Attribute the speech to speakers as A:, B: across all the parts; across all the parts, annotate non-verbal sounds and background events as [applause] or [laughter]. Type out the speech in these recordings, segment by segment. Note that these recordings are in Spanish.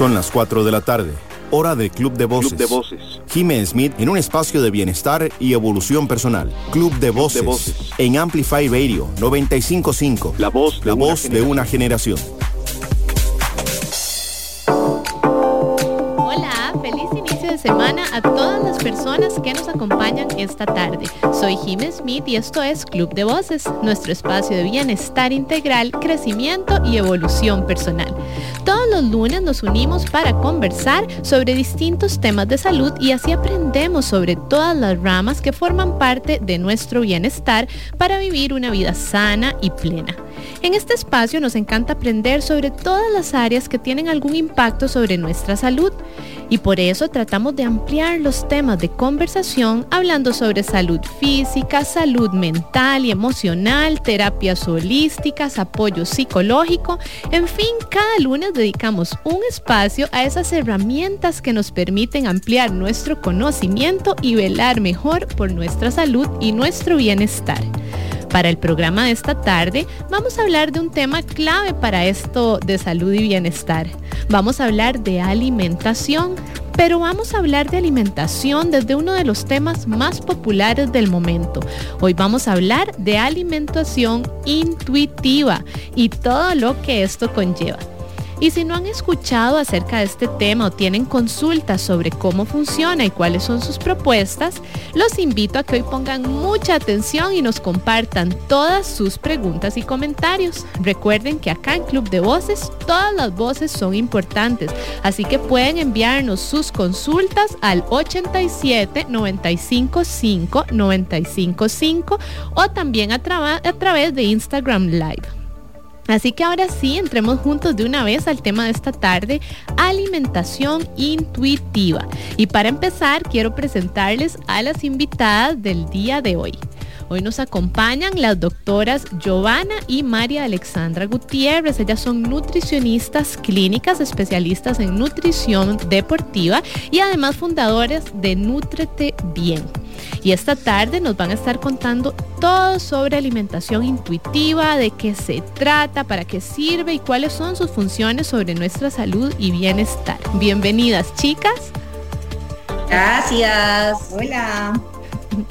A: Son las 4 de la tarde, hora del Club de Voces.
B: Club de Voces.
A: Jimmy Smith en un espacio de bienestar y evolución personal. Club de Voces.
B: de Voces.
A: En Amplify Radio 955.
B: La voz de
A: La
B: una
A: voz de una generación.
C: Hola, feliz inicio de semana a todas personas que nos acompañan esta tarde. Soy Jim Smith y esto es Club de Voces, nuestro espacio de bienestar integral, crecimiento y evolución personal. Todos los lunes nos unimos para conversar sobre distintos temas de salud y así aprendemos sobre todas las ramas que forman parte de nuestro bienestar para vivir una vida sana y plena. En este espacio nos encanta aprender sobre todas las áreas que tienen algún impacto sobre nuestra salud y por eso tratamos de ampliar los temas de conversación hablando sobre salud física, salud mental y emocional, terapias holísticas, apoyo psicológico, en fin, cada lunes dedicamos un espacio a esas herramientas que nos permiten ampliar nuestro conocimiento y velar mejor por nuestra salud y nuestro bienestar. Para el programa de esta tarde vamos a hablar de un tema clave para esto de salud y bienestar. Vamos a hablar de alimentación, pero vamos a hablar de alimentación desde uno de los temas más populares del momento. Hoy vamos a hablar de alimentación intuitiva y todo lo que esto conlleva. Y si no han escuchado acerca de este tema o tienen consultas sobre cómo funciona y cuáles son sus propuestas, los invito a que hoy pongan mucha atención y nos compartan todas sus preguntas y comentarios. Recuerden que acá en Club de Voces todas las voces son importantes, así que pueden enviarnos sus consultas al 87 95 5 95 5 o también a, a través de Instagram Live. Así que ahora sí, entremos juntos de una vez al tema de esta tarde, alimentación intuitiva. Y para empezar, quiero presentarles a las invitadas del día de hoy. Hoy nos acompañan las doctoras Giovanna y María Alexandra Gutiérrez. Ellas son nutricionistas clínicas, especialistas en nutrición deportiva y además fundadoras de Nutrete Bien. Y esta tarde nos van a estar contando todo sobre alimentación intuitiva, de qué se trata, para qué sirve y cuáles son sus funciones sobre nuestra salud y bienestar. Bienvenidas, chicas.
D: Gracias. Hola.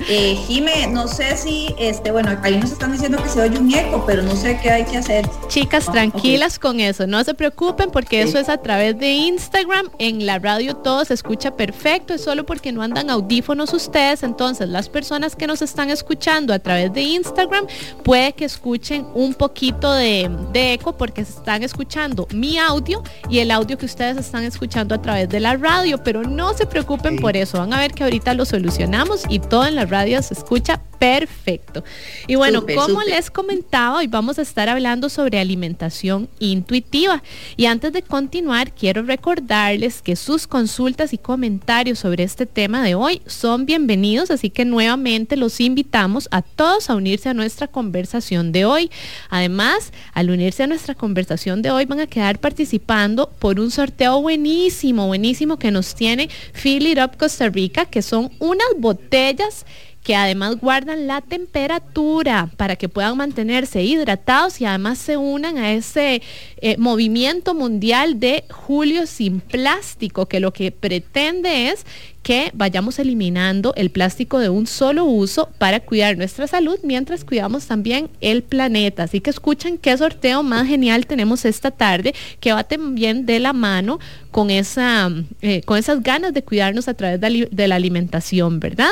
D: Eh, Jime, no sé si, este, bueno, ahí nos están diciendo que se oye un eco, pero no sé qué hay que hacer.
C: Chicas,
D: Ah,
C: tranquilas con eso, no se preocupen porque eso es a través de Instagram, en la radio todo se escucha perfecto, es solo porque no andan audífonos ustedes, entonces las personas que nos están escuchando a través de Instagram puede que escuchen un poquito de, de eco porque se están escuchando mi audio y el audio que ustedes están escuchando a través de la radio, pero no se preocupen por eso, van a ver que ahorita lo solucionamos y todo en la radio se escucha perfecto. Y bueno, como les comentaba, hoy vamos a estar hablando sobre alimentación intuitiva. Y antes de continuar, quiero recordarles que sus consultas y comentarios sobre este tema de hoy son bienvenidos, así que nuevamente los invitamos a todos a unirse a nuestra conversación de hoy. Además, al unirse a nuestra conversación de hoy van a quedar participando por un sorteo buenísimo, buenísimo que nos tiene Fill It Up Costa Rica, que son unas botellas que además guardan la temperatura para que puedan mantenerse hidratados y además se unan a ese eh, movimiento mundial de Julio sin plástico, que lo que pretende es que vayamos eliminando el plástico de un solo uso para cuidar nuestra salud mientras cuidamos también el planeta. Así que escuchen qué sorteo más genial tenemos esta tarde que va también de la mano con, esa, eh, con esas ganas de cuidarnos a través de, la alimentación, ¿verdad?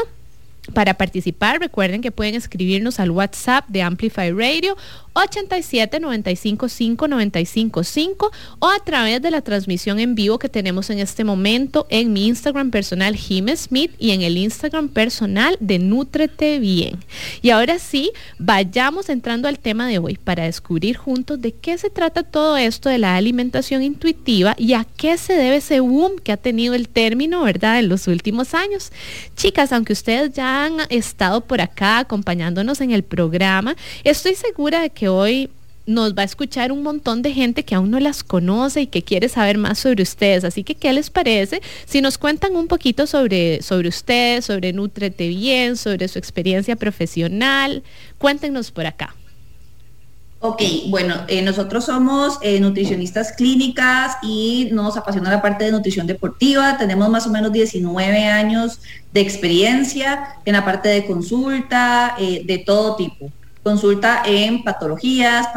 C: Para participar, recuerden que pueden escribirnos al WhatsApp de Amplify Radio 87 95 5 95 5 o a través de la transmisión en vivo que tenemos en este momento en mi Instagram personal Jim Smith y en el Instagram personal de Nutrete Bien. Y ahora sí, vayamos entrando al tema de hoy para descubrir juntos de qué se trata todo esto de la alimentación intuitiva y a qué se debe ese boom que ha tenido el término, ¿verdad?, en los últimos años. Chicas, aunque ustedes ya han estado por acá acompañándonos en el programa, estoy segura de que hoy nos va a escuchar un montón de gente que aún no las conoce y que quiere saber más sobre ustedes. Así que, ¿qué les parece si nos cuentan un poquito sobre, sobre ustedes, sobre Nutrete Bien, sobre su experiencia profesional? Cuéntenos por acá.
D: Ok, bueno, eh, nosotros somos eh, nutricionistas clínicas y nos apasiona la parte de nutrición deportiva. Tenemos más o menos 19 años de experiencia en la parte de consulta eh, de todo tipo. Consulta en patologías,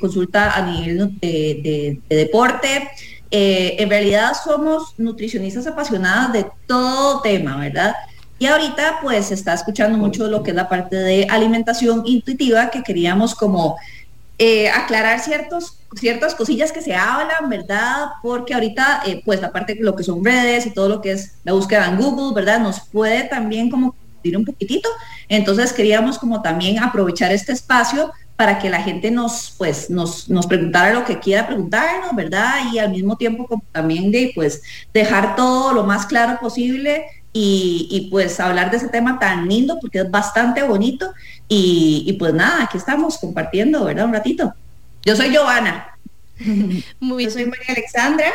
D: consulta a nivel de, de deporte. en realidad somos nutricionistas apasionadas de todo tema, ¿verdad? Y ahorita pues se está escuchando mucho lo que es la parte de alimentación intuitiva que queríamos como eh, aclarar ciertos, ciertas cosillas que se hablan, ¿verdad? Porque ahorita, eh, pues aparte de lo que son redes y todo lo que es la búsqueda en Google, ¿verdad? Nos puede también como un poquitito. Entonces queríamos como también aprovechar este espacio para que la gente nos, pues, nos, nos preguntara lo que quiera preguntarnos, ¿verdad? Y al mismo tiempo como también de, pues, dejar todo lo más claro posible y, pues hablar de ese tema tan lindo porque es bastante bonito y, pues nada, aquí estamos compartiendo, ¿verdad? Un ratito. Yo soy Giovanna. [laughs] Muy Yo soy María Alexandra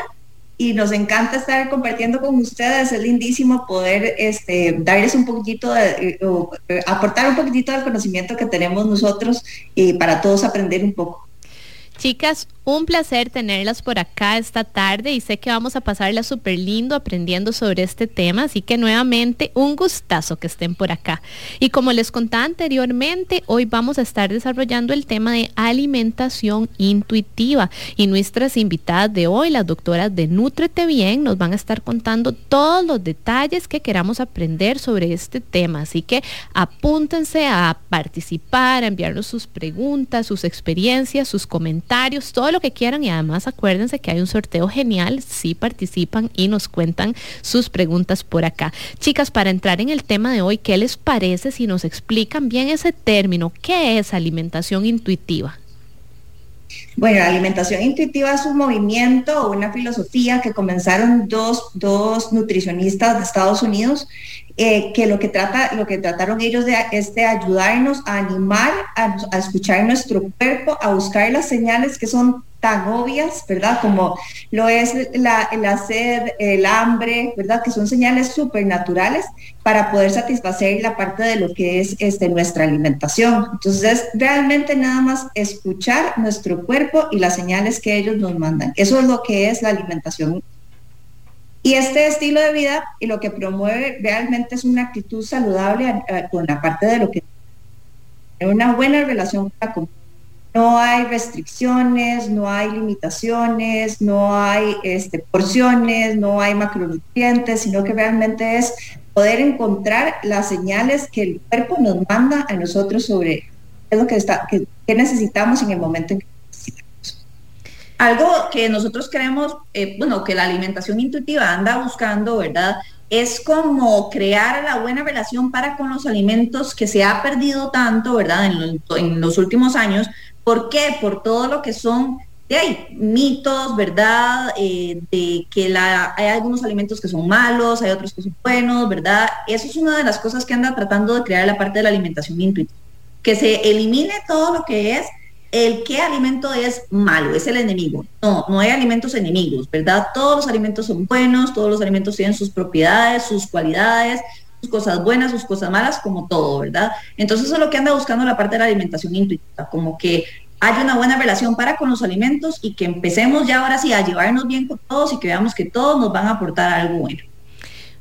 D: y nos encanta estar compartiendo con ustedes. Es lindísimo poder este, darles un poquito, de, eh, aportar un poquitito del conocimiento que tenemos nosotros y para todos aprender un poco.
C: Chicas, un placer tenerlas por acá esta tarde y sé que vamos a pasarla súper lindo aprendiendo sobre este tema, así que nuevamente un gustazo que estén por acá. Y como les contaba anteriormente, hoy vamos a estar desarrollando el tema de alimentación intuitiva y nuestras invitadas de hoy, las doctoras de Nutrete Bien, nos van a estar contando todos los detalles que queramos aprender sobre este tema, así que apúntense a participar, a enviarnos sus preguntas, sus experiencias, sus comentarios, todo lo que quieran y además acuérdense que hay un sorteo genial si participan y nos cuentan sus preguntas por acá. Chicas, para entrar en el tema de hoy, ¿qué les parece si nos explican bien ese término? ¿Qué es alimentación intuitiva?
D: Bueno, la alimentación intuitiva es un movimiento o una filosofía que comenzaron dos, dos nutricionistas de Estados Unidos eh, que lo que trata, lo que trataron ellos de, es de ayudarnos a animar a, a, escuchar nuestro cuerpo, a buscar las señales que son tan obvias, ¿verdad? Como lo es la, la sed, el hambre, ¿verdad? Que son señales supernaturales para poder satisfacer la parte de lo que es este, nuestra alimentación. Entonces, realmente nada más escuchar nuestro cuerpo y las señales que ellos nos mandan. Eso es lo que es la alimentación y este estilo de vida y lo que promueve realmente es una actitud saludable con la parte de lo que una buena relación con la comida. No hay restricciones, no hay limitaciones, no hay este, porciones, no hay macronutrientes, sino que realmente es poder encontrar las señales que el cuerpo nos manda a nosotros sobre qué es lo que, está, que necesitamos en el momento en que algo que nosotros queremos, eh, bueno, que la alimentación intuitiva anda buscando, ¿verdad? Es como crear la buena relación para con los alimentos que se ha perdido tanto, ¿verdad? En, los últimos años. ¿Por qué? Por todo lo que son de ahí, mitos, ¿verdad? Eh, de que la, hay algunos alimentos que son malos, hay otros que son buenos, ¿verdad? Eso es una de las cosas que anda tratando de crear la parte de la alimentación intuitiva. Que se elimine todo lo que es el qué alimento es malo, es el enemigo. No, no hay alimentos enemigos, ¿verdad? Todos los alimentos son buenos, todos los alimentos tienen sus propiedades, sus cualidades, sus cosas buenas, sus cosas malas, como todo, ¿verdad? Entonces eso es lo que anda buscando la parte de la alimentación intuitiva, como que haya una buena relación para con los alimentos y que empecemos ya ahora sí a llevarnos bien con todos y que veamos que todos nos van a aportar algo bueno.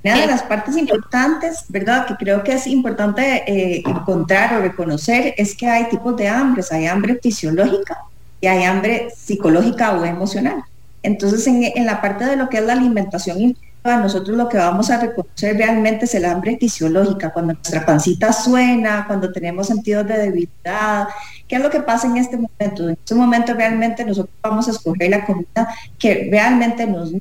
D: Una de las partes importantes, ¿verdad? Que creo que es importante eh, encontrar o reconocer es que hay tipos de hambres. Hay hambre fisiológica y hay hambre psicológica o emocional. Entonces, en, la parte de lo que es la alimentación nosotros lo que vamos a reconocer realmente es el hambre fisiológica, cuando nuestra pancita suena, cuando tenemos sentidos de debilidad. ¿Qué es lo que pasa en este momento? En este momento realmente nosotros vamos a escoger la comida que realmente nos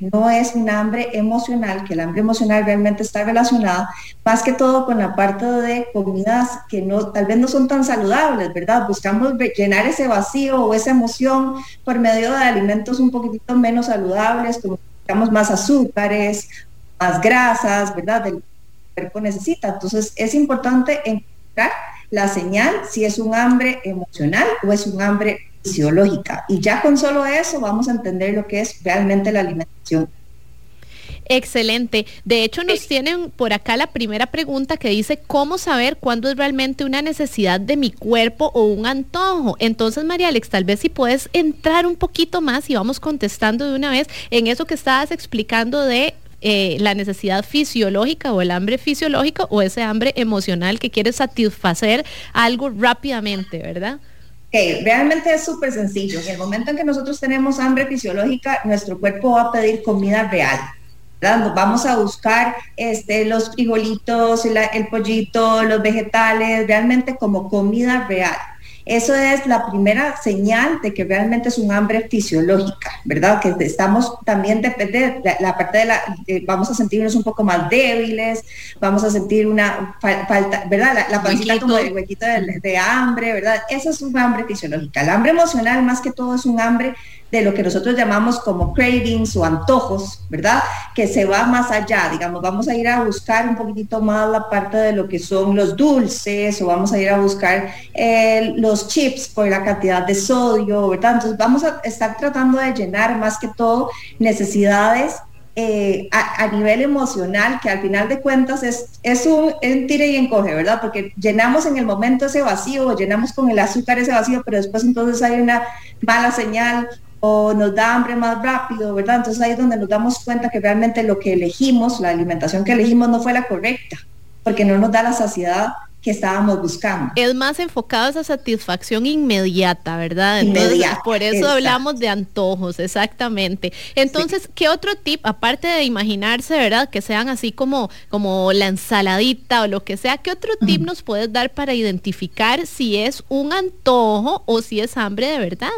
D: no es un hambre emocional, que el hambre emocional realmente está relacionada más que todo con la parte de comidas que no, tal vez no son tan saludables, ¿verdad? Buscamos llenar ese vacío o esa emoción por medio de alimentos un poquitito menos saludables, como digamos más azúcares, más grasas, ¿verdad? Del cuerpo necesita. Entonces es importante encontrar la señal si es un hambre emocional o es un hambre fisiológica. Y ya con solo eso vamos a entender lo que es realmente la alimentación.
C: Excelente. De hecho, nos tienen por acá la primera pregunta que dice, ¿cómo saber cuándo es realmente una necesidad de mi cuerpo o un antojo? Entonces, María Alex, tal vez si puedes entrar un poquito más y vamos contestando de una vez en eso que estabas explicando de eh, la necesidad fisiológica o el hambre fisiológico o ese hambre emocional que quiere satisfacer algo rápidamente, ¿verdad?
D: Realmente es súper sencillo. En el momento en que nosotros tenemos hambre fisiológica, nuestro cuerpo va a pedir comida real vamos a buscar este, los frijolitos, el pollito, los vegetales, realmente como comida real. Eso es la primera señal de que realmente es un hambre fisiológica, ¿verdad? Que estamos también depende de la parte de la, vamos a sentirnos un poco más débiles, vamos a sentir una falta, ¿verdad? La, la pancita como de huequito de, de hambre, ¿verdad? Eso es un hambre fisiológica. El hambre emocional más que todo es un hambre de lo que nosotros llamamos como cravings o antojos, ¿verdad? Que se va más allá, digamos, vamos a ir a buscar un poquitito más la parte de lo que son los dulces o vamos a ir a buscar eh, los chips por la cantidad de sodio, ¿verdad? Entonces vamos a estar tratando de llenar más que todo necesidades eh, a, nivel emocional, que al final de cuentas es, es un, un, tire y encoge, ¿verdad? Porque llenamos en el momento ese vacío, llenamos con el azúcar ese vacío, pero después entonces hay una mala señal o nos da hambre más rápido, ¿verdad? Entonces ahí es donde nos damos cuenta que realmente lo que elegimos, la alimentación que elegimos no fue la correcta, porque no nos da la saciedad que estábamos buscando.
C: Es más enfocado a esa satisfacción inmediata, ¿verdad? Entonces, por eso hablamos de antojos, exactamente. Entonces, ¿qué otro tip, aparte de imaginarse, ¿verdad? Que sean así como, como la ensaladita o lo que sea, ¿qué otro tip nos puedes dar para identificar si es un antojo o si es hambre de verdad?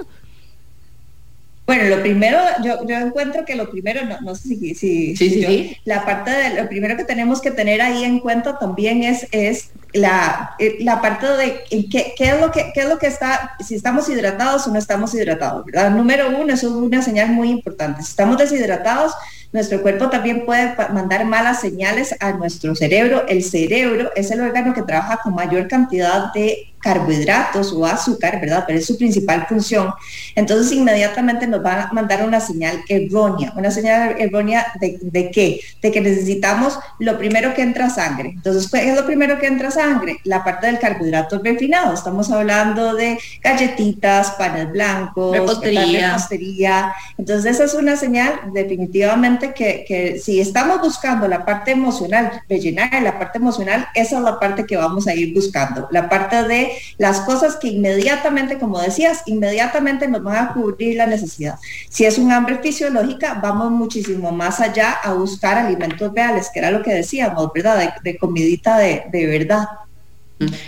D: Bueno, lo primero, yo, yo encuentro que lo primero, no, sé si, si, sí, la parte de lo primero que tenemos que tener ahí en cuenta también es, es la, eh, la parte de qué, qué, es lo que, es lo que está, si estamos hidratados o no estamos hidratados, ¿verdad? Número uno, eso es una señal muy importante. Si estamos deshidratados, nuestro cuerpo también puede mandar malas señales a nuestro cerebro. El cerebro es el órgano que trabaja con mayor cantidad de carbohidratos o azúcar, ¿verdad? Pero es su principal función. Entonces inmediatamente nos va a mandar una señal errónea. ¿Una señal errónea de, de qué? De que necesitamos lo primero que entra sangre. Entonces, ¿qué es lo primero que entra sangre? La parte del carbohidrato refinado. Estamos hablando de galletitas, panes blancos, repostería. Entonces, esa es una señal definitivamente que, que si estamos buscando la parte emocional, rellenar la parte emocional, esa es la parte que vamos a ir buscando. La parte de las cosas que inmediatamente, como decías, inmediatamente nos van a cubrir la necesidad. Si es un hambre fisiológica, vamos muchísimo más allá a buscar alimentos reales, que era lo que decíamos, ¿verdad? De, comidita de, verdad.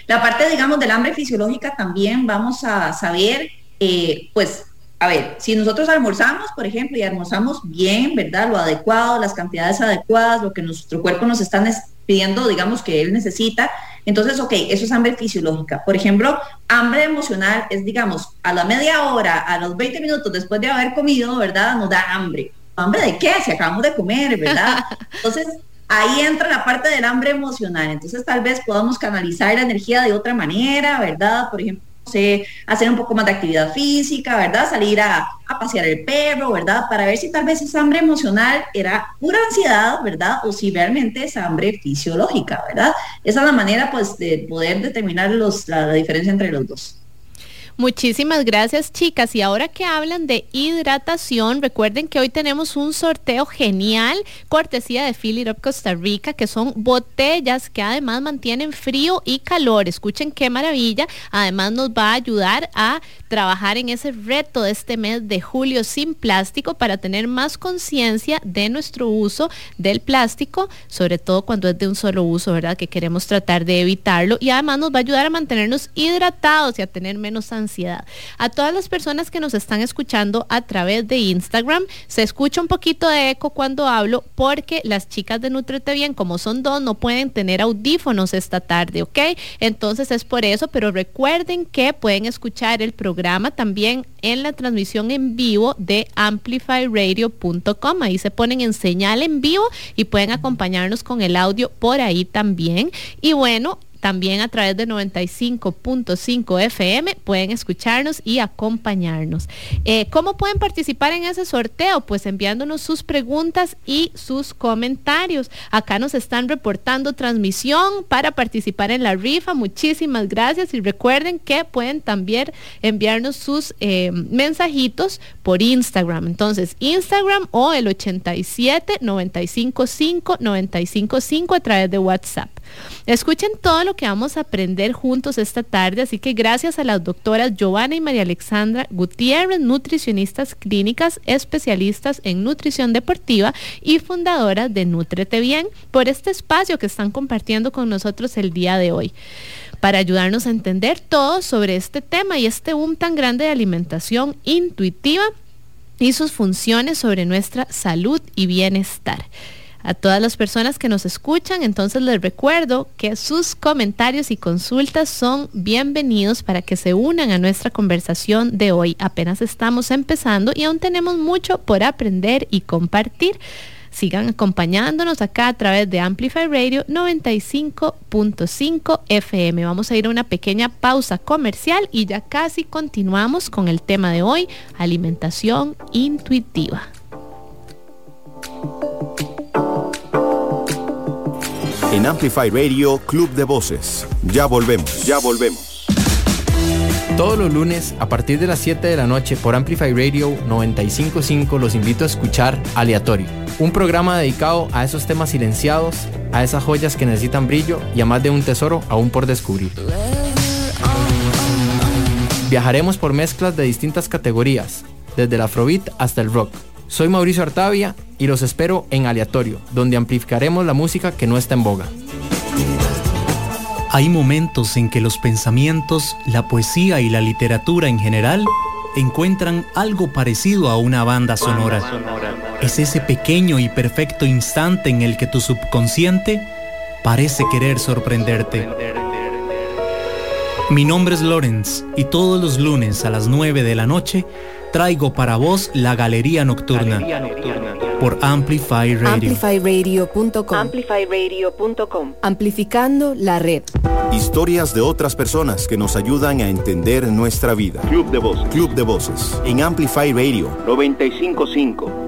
B: La parte, digamos, del hambre fisiológica también vamos a saber, eh, pues, a ver, si nosotros almorzamos, por ejemplo, y almorzamos bien, ¿verdad? Lo adecuado, las cantidades adecuadas, lo que nuestro cuerpo nos está pidiendo, digamos, que él necesita, entonces, ok, eso es hambre fisiológica. Por ejemplo, hambre emocional es, digamos, a la media hora, a los 20 minutos después de haber comido, ¿verdad? Nos da hambre. ¿Hambre de qué? Si acabamos de comer, ¿verdad? [laughs] Entonces, ahí entra la parte del hambre emocional. Entonces, tal vez podamos canalizar la energía de otra manera, ¿verdad? Por ejemplo, hacer un poco más de actividad física, ¿verdad? Salir a, pasear el perro, ¿verdad? Para ver si tal vez esa hambre emocional era pura ansiedad, ¿verdad? O si realmente es hambre fisiológica, ¿verdad? Esa es la manera, pues, de poder determinar la diferencia entre los dos.
C: Muchísimas gracias chicas. Y ahora que hablan de hidratación, recuerden que hoy tenemos un sorteo genial, cortesía de Philly Costa Rica, que son botellas que además mantienen frío y calor. Escuchen qué maravilla. Además nos va a ayudar a trabajar en ese reto de este mes de julio sin plástico para tener más conciencia de nuestro uso del plástico, sobre todo cuando es de un solo uso, ¿verdad? Que queremos tratar de evitarlo. Y además nos va a ayudar a mantenernos hidratados y a tener menos ansiedad ansiedad. A todas las personas que nos están escuchando a través de Instagram, se escucha un poquito de eco cuando hablo porque las chicas de Nutrete Bien, como son dos, no pueden tener audífonos esta tarde, ¿ok? Entonces es por eso, pero recuerden que pueden escuchar el programa también en la transmisión en vivo de amplifyradio.com. Ahí se ponen en señal en vivo y pueden acompañarnos con el audio por ahí también. Y bueno, también a través de 95.5 FM pueden escucharnos y acompañarnos. Eh, ¿Cómo pueden participar en ese sorteo? Pues enviándonos sus preguntas y sus comentarios. Acá nos están reportando transmisión para participar en la rifa. Muchísimas gracias y recuerden que pueden también enviarnos sus eh, mensajitos por Instagram. Entonces, Instagram o el 87 95 5 95 5 a través de WhatsApp. Escuchen todo lo que vamos a aprender juntos esta tarde, así que gracias a las doctoras Giovanna y María Alexandra Gutiérrez, nutricionistas clínicas, especialistas en nutrición deportiva y fundadoras de Nutrete Bien, por este espacio que están compartiendo con nosotros el día de hoy para ayudarnos a entender todo sobre este tema y este boom tan grande de alimentación intuitiva y sus funciones sobre nuestra salud y bienestar a todas las personas que nos escuchan. Entonces les recuerdo que sus comentarios y consultas son bienvenidos para que se unan a nuestra conversación de hoy. Apenas estamos empezando y aún tenemos mucho por aprender y compartir. Sigan acompañándonos acá a través de Amplify Radio 95.5 FM. Vamos a ir a una pequeña pausa comercial y ya casi continuamos con el tema de hoy, alimentación intuitiva.
A: En Amplify Radio, Club de Voces. Ya volvemos. Ya volvemos.
E: Todos los lunes, a partir de las 7 de la noche, por Amplify Radio 955, los invito a escuchar Aleatorio. Un programa dedicado a esos temas silenciados, a esas joyas que necesitan brillo y a más de un tesoro aún por descubrir. Viajaremos por mezclas de distintas categorías, desde el afrobeat hasta el rock soy Mauricio Artavia y los espero en Aleatorio, donde amplificaremos la música que no está en boga.
F: Hay momentos en que los pensamientos, la poesía y la literatura en general encuentran algo parecido a una banda sonora. Es ese pequeño y perfecto instante en el que tu subconsciente parece querer sorprenderte. Mi nombre es Lorenz y todos los lunes a las 9 de la noche traigo para vos la Galería Nocturna, por Amplify Radio.
G: Amplifyradio.com. Amplifyradio.com. Amplificando la red.
A: Historias de otras personas que nos ayudan a entender nuestra vida.
H: Club de Voces.
A: Club de Voces. En Amplify Radio
H: 955.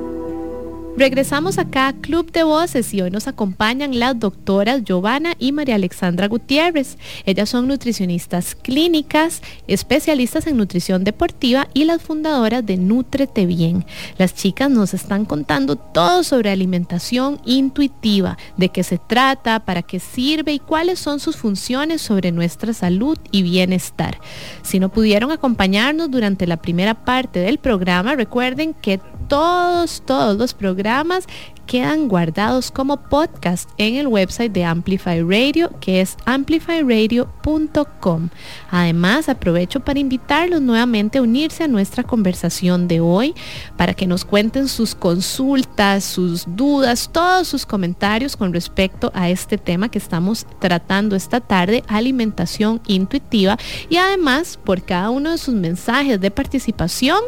C: Regresamos acá a Club de Voces y hoy nos acompañan las doctoras Giovanna y María Alexandra Gutiérrez. Ellas son nutricionistas clínicas, especialistas en nutrición deportiva y las fundadoras de Nutrete Bien. Las chicas nos están contando todo sobre alimentación intuitiva, de qué se trata, para qué sirve y cuáles son sus funciones sobre nuestra salud y bienestar. Si no pudieron acompañarnos durante la primera parte del programa, recuerden que todos, todos los programas quedan guardados como podcast en el website de Amplify Radio, que es amplifyradio.com. Además, aprovecho para invitarlos nuevamente a unirse a nuestra conversación de hoy, para que nos cuenten sus consultas, sus dudas, todos sus comentarios con respecto a este tema que estamos tratando esta tarde, alimentación intuitiva. Y además, por cada uno de sus mensajes de participación,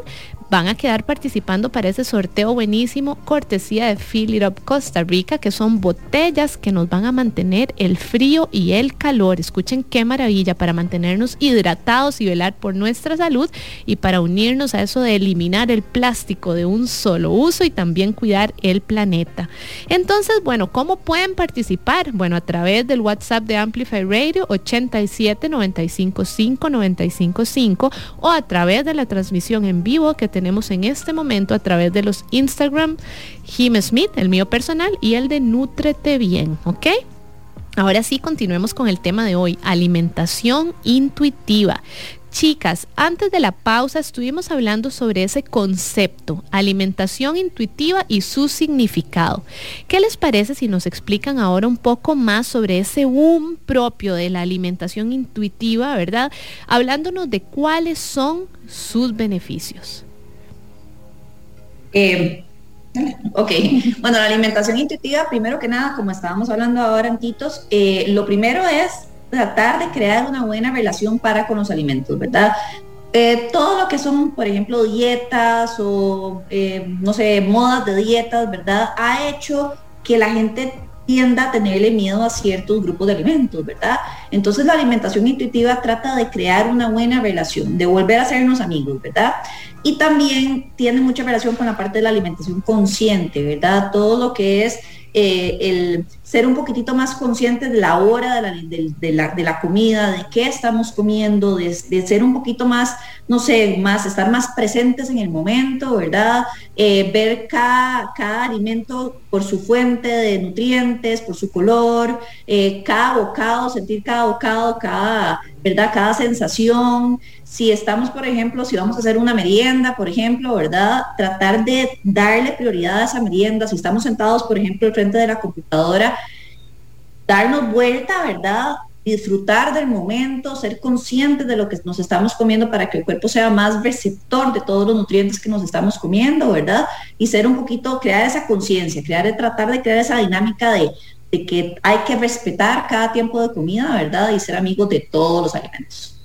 C: van a quedar participando para ese sorteo buenísimo, cortesía de Fill It Up Costa Rica, que son botellas que nos van a mantener el frío y el calor. Escuchen qué maravilla para mantenernos hidratados y velar por nuestra salud y para unirnos a eso de eliminar el plástico de un solo uso y también cuidar el planeta. Entonces, bueno, ¿cómo pueden participar? Bueno, a través del WhatsApp de Amplify Radio 87 95 5 95 5 o a través de la transmisión en vivo que tenemos en este momento a través de los Instagram Jim Smith, el mío personal, y el de Nutrete Bien, ¿ok? Ahora sí, continuemos con el tema de hoy, alimentación intuitiva. Chicas, antes de la pausa estuvimos hablando sobre ese concepto, alimentación intuitiva y su significado. ¿Qué les parece si nos explican ahora un poco más sobre ese boom propio de la alimentación intuitiva, verdad? Hablándonos de cuáles son sus beneficios.
B: Eh, ok, bueno, la alimentación intuitiva, primero que nada, como estábamos hablando ahora, Antitos, eh, lo primero es tratar de crear una buena relación para con los alimentos, ¿verdad? Eh, todo lo que son, por ejemplo, dietas o, no sé, modas de dietas, ¿verdad? Ha hecho que la gente tienda a tenerle miedo a ciertos grupos de alimentos, ¿verdad? Entonces la alimentación intuitiva trata de crear una buena relación, de volver a sernos amigos, ¿verdad? Y también tiene mucha relación con la parte de la alimentación consciente, ¿verdad? Todo lo que es eh, el ser un poquitito más conscientes de la hora de la, de, la, de la, comida, de qué estamos comiendo, de, ser un poquito más, no sé, más, estar más presentes en el momento, ¿verdad? Eh, ver cada, cada, alimento por su fuente de nutrientes, por su color, eh, cada bocado, sentir cada bocado, cada, ¿verdad? Cada sensación. Si estamos, por ejemplo, si vamos a hacer una merienda, por ejemplo, ¿verdad? Tratar de darle prioridad a esa merienda. Si estamos sentados, por ejemplo, al de la computadora, darnos vuelta, ¿verdad? Disfrutar del momento, ser conscientes de lo que nos estamos comiendo para que el cuerpo sea más receptor de todos los nutrientes que nos estamos comiendo, ¿verdad? Y ser un poquito, crear esa conciencia, crear, tratar de crear esa dinámica de, de que hay que respetar cada tiempo de comida, ¿verdad? Y ser amigos de todos los alimentos.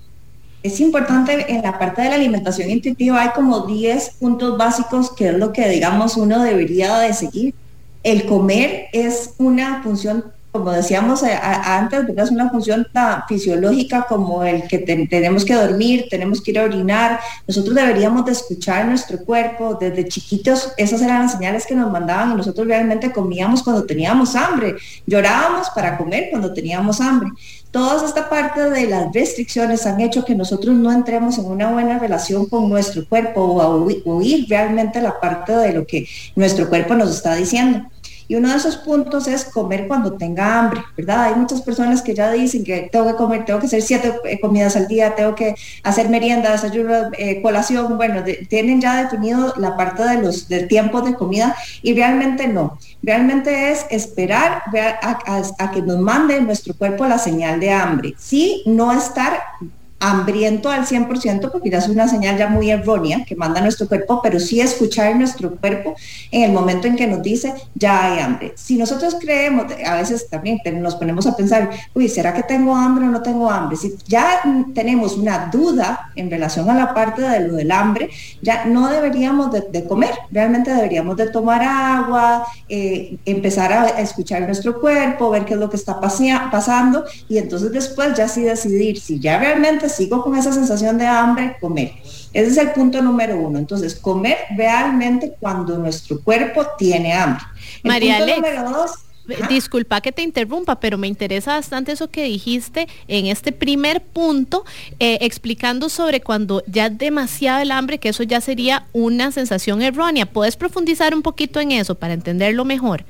D: Es importante en la parte de la alimentación intuitiva, hay como 10 puntos básicos que es lo que, digamos, uno debería de seguir. El comer es una función como decíamos eh, antes, es una función tan fisiológica como el que tenemos que dormir, tenemos que ir a orinar. Nosotros deberíamos de escuchar nuestro cuerpo. Desde chiquitos, esas eran las señales que nos mandaban y nosotros realmente comíamos cuando teníamos hambre. Llorábamos para comer cuando teníamos hambre. Toda esta parte de las restricciones han hecho que nosotros no entremos en una buena relación con nuestro cuerpo o a oír realmente la parte de lo que nuestro cuerpo nos está diciendo. Y uno de esos puntos es comer cuando tenga hambre, ¿verdad? Hay muchas personas que ya dicen que tengo que comer, tengo que hacer siete eh, comidas al día, tengo que hacer merienda, desayuno, eh, colación, bueno, tienen ya definido la parte de los del tiempo de comida y realmente no. Realmente es esperar a, a que nos mande nuestro cuerpo la señal de hambre. Sí, no estar hambriento al 100%, porque ya es una señal ya muy errónea que manda nuestro cuerpo, pero sí escuchar nuestro cuerpo en el momento en que nos dice, ya hay hambre. Si nosotros creemos, a veces también nos ponemos a pensar, uy, ¿será que tengo hambre o no tengo hambre? Si ya tenemos una duda en relación a la parte de lo del hambre, ya no deberíamos de, comer, realmente deberíamos de tomar agua, eh, empezar a escuchar nuestro cuerpo, ver qué es lo que está pasando y entonces después ya sí decidir si ya realmente sigo con esa sensación de hambre, comer. Ese es el punto número uno. Entonces, comer realmente cuando nuestro cuerpo tiene hambre.
C: María número dos, Disculpa que te interrumpa, pero me interesa bastante eso que dijiste en este primer punto, eh, explicando sobre cuando ya es demasiado el hambre, que eso ya sería una sensación errónea. ¿Puedes profundizar un poquito en eso para entenderlo mejor?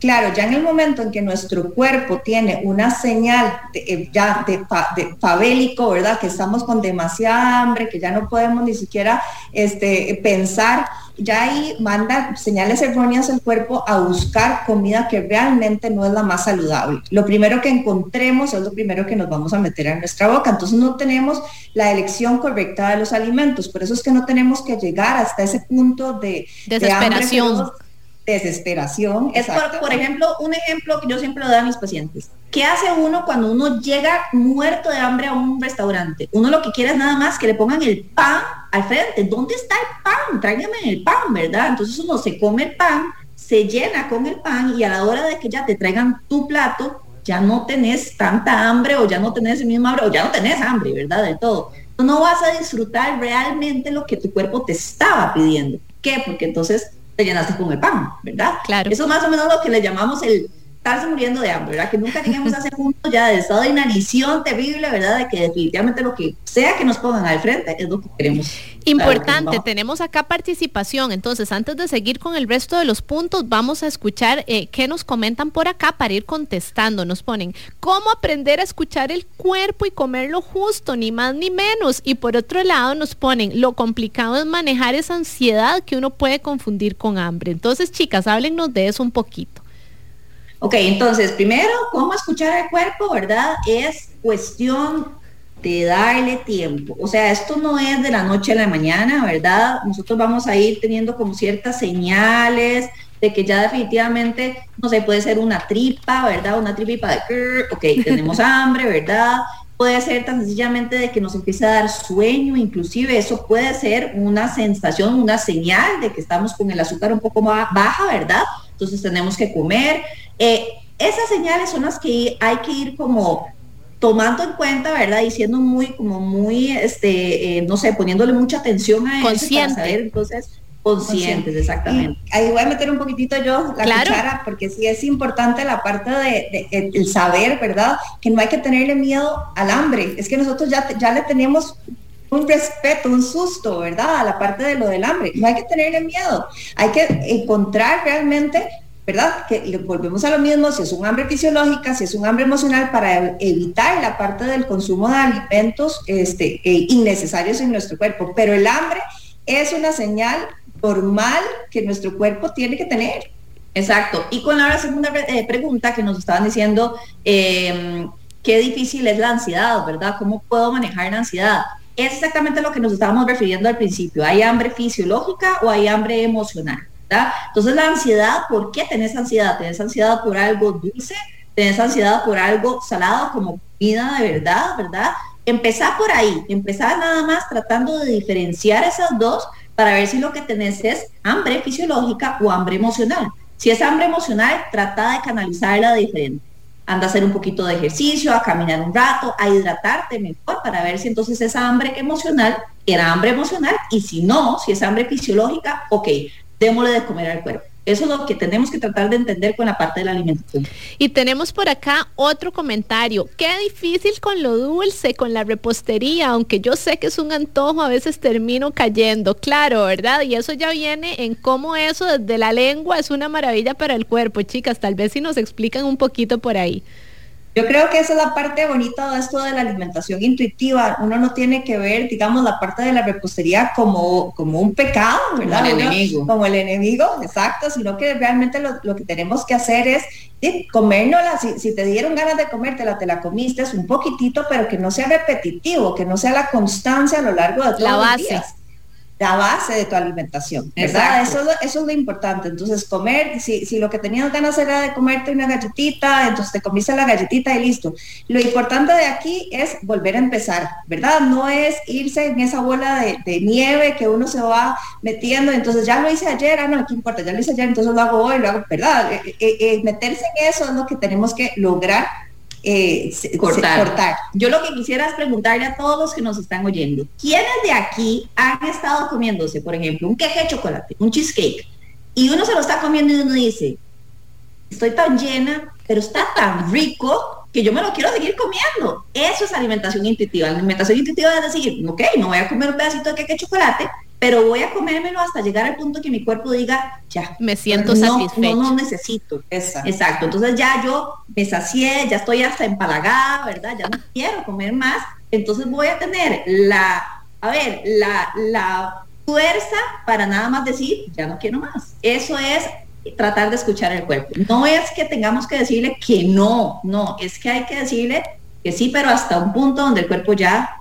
D: Claro, ya en el momento en que nuestro cuerpo tiene una señal de, eh, ya de, fabélico, ¿verdad? Que estamos con demasiada hambre, que ya no podemos ni siquiera este, pensar, ya ahí manda señales erróneas el cuerpo a buscar comida que realmente no es la más saludable. Lo primero que encontremos es lo primero que nos vamos a meter en nuestra boca. Entonces no tenemos la elección correcta de los alimentos. Por eso es que no tenemos que llegar hasta ese punto de
C: desesperación
D: desesperación.
B: Es por, ejemplo, un ejemplo que yo siempre lo doy a mis pacientes. ¿Qué hace uno cuando uno llega muerto de hambre a un restaurante? Uno lo que quiere es nada más que le pongan el pan al frente. ¿Dónde está el pan? Tráigame el pan, ¿verdad? Entonces uno se come el pan, se llena con el pan y a la hora de que ya te traigan tu plato, ya no tenés tanta hambre o ya no tenés el mismo hambre o ya no tenés hambre, ¿verdad? De todo. No vas a disfrutar realmente lo que tu cuerpo te estaba pidiendo. ¿Qué? Porque entonces te llenaste con el pan, ¿verdad?
C: Claro.
B: Eso es más o menos lo que le llamamos el estarse muriendo de hambre, ¿verdad? Que nunca lleguemos a ese punto ya de estado de inanición terrible, ¿verdad? De que definitivamente lo que sea que nos pongan al frente es lo que queremos.
C: Importante, tenemos acá participación, entonces antes de seguir con el resto de los puntos, vamos a escuchar eh, qué nos comentan por acá para ir contestando. Nos ponen, ¿cómo aprender a escuchar el cuerpo y comer lo justo, ni más ni menos? Y por otro lado nos ponen, lo complicado es manejar esa ansiedad que uno puede confundir con hambre. Entonces, chicas, háblennos de eso un poquito.
B: Ok, entonces, primero, cómo escuchar al cuerpo, ¿verdad? Es cuestión de darle tiempo. O sea, esto no es de la noche a la mañana, ¿verdad? Nosotros vamos a ir teniendo como ciertas señales de que ya definitivamente, no sé, puede ser una tripa, ¿verdad? Una tripa de, ok, [laughs] tenemos hambre, ¿verdad? Puede ser tan sencillamente de que nos empiece a dar sueño, inclusive eso puede ser una sensación, una señal de que estamos con el azúcar un poco más baja, ¿verdad? Entonces tenemos que comer. Eh, esas señales son las que hay que ir como tomando en cuenta, ¿verdad? Diciendo muy, como muy, este, eh, no sé, poniéndole mucha atención a
C: Consciente.
B: eso para saber, entonces, conscientes, exactamente.
D: ahí voy a meter un poquitito yo la cuchara, porque sí es importante la parte de, el saber, ¿verdad? Que no hay que tenerle miedo al hambre. Es que nosotros ya, ya le tenemos un respeto, un susto, ¿verdad? A la parte de lo del hambre. No hay que tenerle miedo. Hay que encontrar realmente ¿verdad? Que volvemos a lo mismo, si es un hambre fisiológica, si es un hambre emocional, para evitar la parte del consumo de alimentos este, innecesarios en nuestro cuerpo. Pero el hambre es una señal normal que nuestro cuerpo tiene que tener.
B: Exacto. Y con la segunda eh, pregunta que nos estaban diciendo, em, qué difícil es la ansiedad, ¿verdad? ¿Cómo puedo manejar la ansiedad? Es exactamente lo que nos estábamos refiriendo al principio. ¿Hay hambre fisiológica o hay hambre emocional? Entonces la ansiedad, ¿por qué tenés ansiedad? ¿Tenés ansiedad por algo dulce? ¿Tenés ansiedad por algo salado como comida de verdad, verdad? Empezar por ahí, empezar nada más tratando de diferenciar esas dos para ver si lo que tenés es hambre fisiológica o hambre emocional. Si es hambre emocional, trata de canalizarla diferente. Anda a hacer un poquito de ejercicio, a caminar un rato, a hidratarte mejor para ver si entonces esa hambre emocional era hambre emocional y si no, si es hambre fisiológica, ok, démosle de comer al cuerpo. Eso es lo que tenemos que tratar de entender con la parte de la alimentación.
C: Y tenemos por acá otro comentario. Qué difícil con lo dulce, con la repostería, aunque yo sé que es un antojo, a veces termino cayendo, claro, ¿verdad? Y eso ya viene en cómo eso desde la lengua es una maravilla para el cuerpo, chicas. Tal vez si nos explican un poquito por ahí.
D: Yo creo que esa es la parte bonita de esto de la alimentación intuitiva. Uno no tiene que ver, digamos, la parte de la repostería como, como un pecado, ¿verdad?
B: Como el enemigo.
D: Como el enemigo, exacto, sino que realmente lo, que tenemos que hacer es sí, comérnosla. Si, si, te dieron ganas de comértela, te la comiste, es un poquitito, pero que no sea repetitivo, que no sea la constancia a lo largo de todos la base. los días la base de tu alimentación, ¿verdad? Eso, eso es lo importante. Entonces, comer, si, si lo que tenías ganas era de comerte una galletita, entonces te comiste la galletita y listo. Lo importante de aquí es volver a empezar, ¿verdad? No es irse en esa bola de, nieve que uno se va metiendo, entonces ya lo hice ayer, ah, no, ¿qué importa? Ya lo hice ayer, entonces lo hago hoy, lo hago, ¿verdad? Eh, eh, eh, meterse en eso es lo que tenemos que lograr eh, cortar.
B: Yo lo que quisiera es preguntarle a todos los que nos están oyendo, ¿quiénes de aquí han estado comiéndose, por ejemplo, un queje de chocolate, un cheesecake, y uno se lo está comiendo y uno dice, estoy tan llena, pero está tan rico que yo me lo quiero seguir comiendo. Eso es alimentación intuitiva. La alimentación intuitiva es decir, ok, no voy a comer un pedacito de queque de chocolate, pero voy a comérmelo hasta llegar al punto que mi cuerpo diga, ya,
C: me siento satisfecho.
B: No, no necesito. Exacto. Entonces ya yo me sacié, ya estoy hasta empalagada, ¿verdad? Ya no quiero comer más. Entonces voy a tener la, a ver, la, la fuerza para nada más decir, ya no quiero más. Eso es tratar de escuchar el cuerpo. No es que tengamos que decirle que no, no, es que hay que decirle que sí, pero hasta un punto donde el cuerpo ya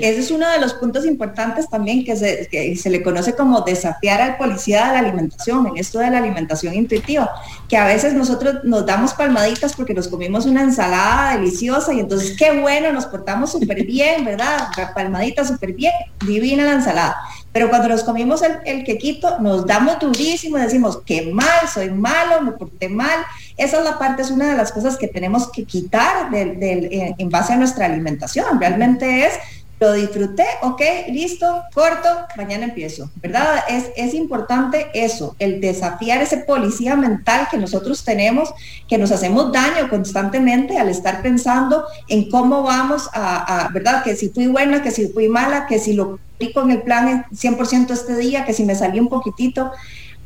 B: ese
D: es uno de los puntos importantes también que se, que se, le conoce como desafiar al policía de la alimentación, en esto de la alimentación intuitiva, que a veces nosotros nos damos palmaditas porque nos comimos una ensalada deliciosa y entonces qué bueno, nos portamos súper bien, ¿verdad? Palmaditas súper bien, divina la ensalada. Pero cuando nos comimos el, el, quequito, nos damos durísimo decimos, qué mal, soy malo, me porté mal. Esa es la parte, es una de las cosas que tenemos que quitar del, del, en base a nuestra alimentación. Realmente es lo disfruté, ok, listo, corto, mañana empiezo, ¿verdad? Es, es importante eso, el desafiar ese policía mental que nosotros tenemos, que nos hacemos daño constantemente al estar pensando en cómo vamos a, ¿verdad? Que si fui buena, que si fui mala, que si lo con el plan 100% este día, que si me salí un poquitito,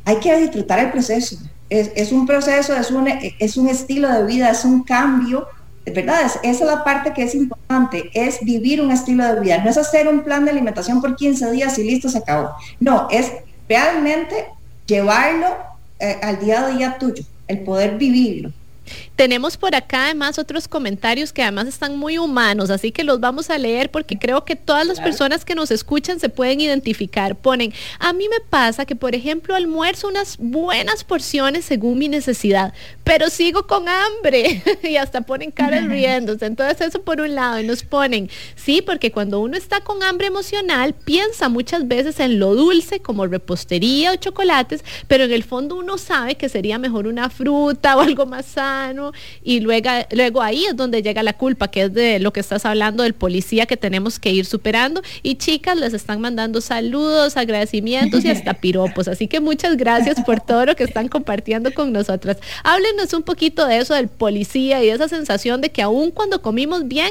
D: hay que disfrutar el proceso. Es, es un proceso, es un, es un estilo de vida, es un cambio ¿verdad? esa es la parte que es importante, es vivir un estilo de vida, no es hacer un plan de alimentación por 15 días y listo, se acabó. No, es realmente llevarlo eh, al día a día tuyo, el poder vivirlo.
C: Tenemos por acá además otros comentarios que además están muy humanos, así que los vamos a leer porque creo que todas las personas que nos escuchan se pueden identificar. Ponen, a mí me pasa que por ejemplo almuerzo unas buenas porciones según mi necesidad, pero sigo con hambre [laughs] y hasta ponen caras riéndose. Entonces eso por un lado y nos ponen, sí, porque cuando uno está con hambre emocional piensa muchas veces en lo dulce como repostería o chocolates, pero en el fondo uno sabe que sería mejor una fruta o algo más sano y luego, luego ahí es donde llega la culpa, que es de lo que estás hablando del policía que tenemos que ir superando. Y chicas, les están mandando saludos, agradecimientos y hasta [laughs] piropos. Así que muchas gracias por todo lo que están compartiendo con nosotras. Háblenos un poquito de eso del policía y esa sensación de que aún cuando comimos bien,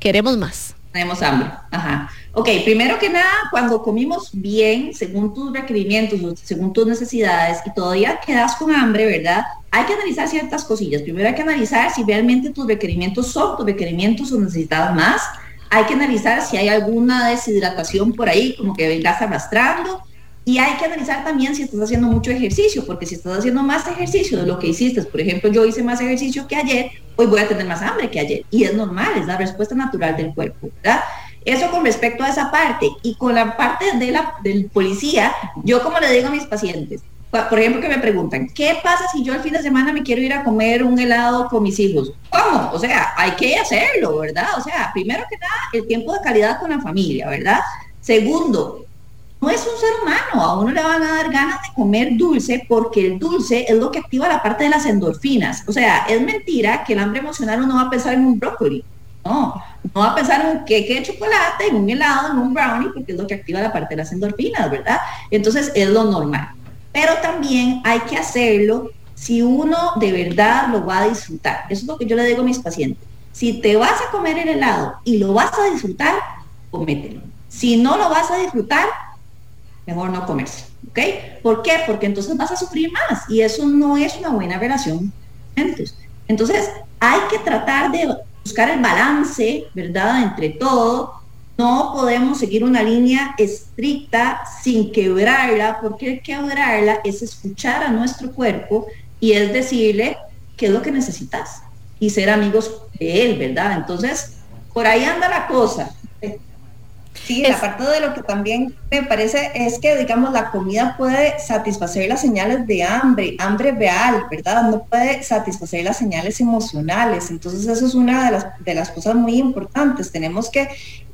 C: queremos más.
B: Tenemos hambre. Ajá. Ok, primero que nada, cuando comimos bien, según tus requerimientos, según tus necesidades, y todavía quedas con hambre, ¿verdad? Hay que analizar ciertas cosillas. Primero hay que analizar si realmente tus requerimientos son tus requerimientos o necesitas más. Hay que analizar si hay alguna deshidratación por ahí, como que vengas arrastrando. Y hay que analizar también si estás haciendo mucho ejercicio, porque si estás haciendo más ejercicio de lo que hiciste, por ejemplo, yo hice más ejercicio que ayer, hoy voy a tener más hambre que ayer. Y es normal, es la respuesta natural del cuerpo, ¿verdad? Eso con respecto a esa parte. Y con la parte de la, del policía, yo como le digo a mis pacientes, por ejemplo, que me preguntan, ¿qué pasa si yo el fin de semana me quiero ir a comer un helado con mis hijos? ¿Cómo? O sea, hay que hacerlo, ¿verdad? O sea, primero que nada, el tiempo de calidad con la familia, ¿verdad? Segundo, no es un ser humano, a uno le van a dar ganas de comer dulce porque el dulce es lo que activa la parte de las endorfinas. O sea, es mentira que el hambre emocional uno va a pensar en un brócoli. No, no va a pensar en un queque de chocolate, en un helado, en un brownie, porque es lo que activa la parte de las endorfinas, ¿verdad? Entonces es lo normal. Pero también hay que hacerlo si uno de verdad lo va a disfrutar. Eso es lo que yo le digo a mis pacientes. Si te vas a comer el helado y lo vas a disfrutar, comételo. Si no lo vas a disfrutar, mejor no comerse. ¿Ok? ¿Por qué? Porque entonces vas a sufrir más y eso no es una buena relación. Entonces, hay que tratar de buscar el balance, ¿verdad?, entre todo. No podemos seguir una línea estricta sin quebrarla, porque quebrarla es escuchar a nuestro cuerpo y es decirle qué es lo que necesitas y ser amigos de él, ¿verdad? Entonces, por ahí anda la cosa.
D: Sí, la parte de lo que también me parece es que, digamos, la comida puede satisfacer las señales de hambre, hambre real, ¿verdad? No puede satisfacer las señales emocionales. Entonces, eso es una de las, de las cosas muy importantes. Tenemos que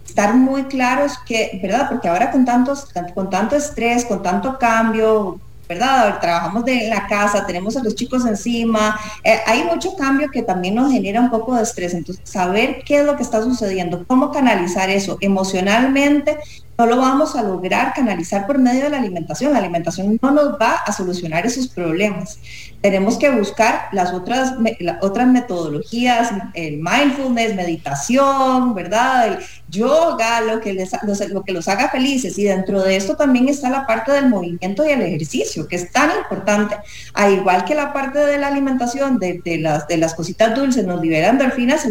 D: estar muy claros que, ¿verdad? Porque ahora con, tantos, con tanto estrés, con tanto cambio, ¿verdad? Trabajamos de la casa, tenemos a los chicos encima, eh, hay mucho cambio que también nos genera un poco de estrés, entonces saber qué es lo que está sucediendo, cómo canalizar eso emocionalmente, no lo vamos a lograr canalizar por medio de la alimentación. La alimentación no nos va a solucionar esos problemas. Tenemos que buscar las otras, otras metodologías, el mindfulness, meditación, ¿verdad? El yoga, lo que, les, lo que los haga felices. Y dentro de esto también está la parte del movimiento y el ejercicio, que es tan importante. Al igual que la parte de la alimentación, de, las, de las cositas dulces, nos liberan endorfinas,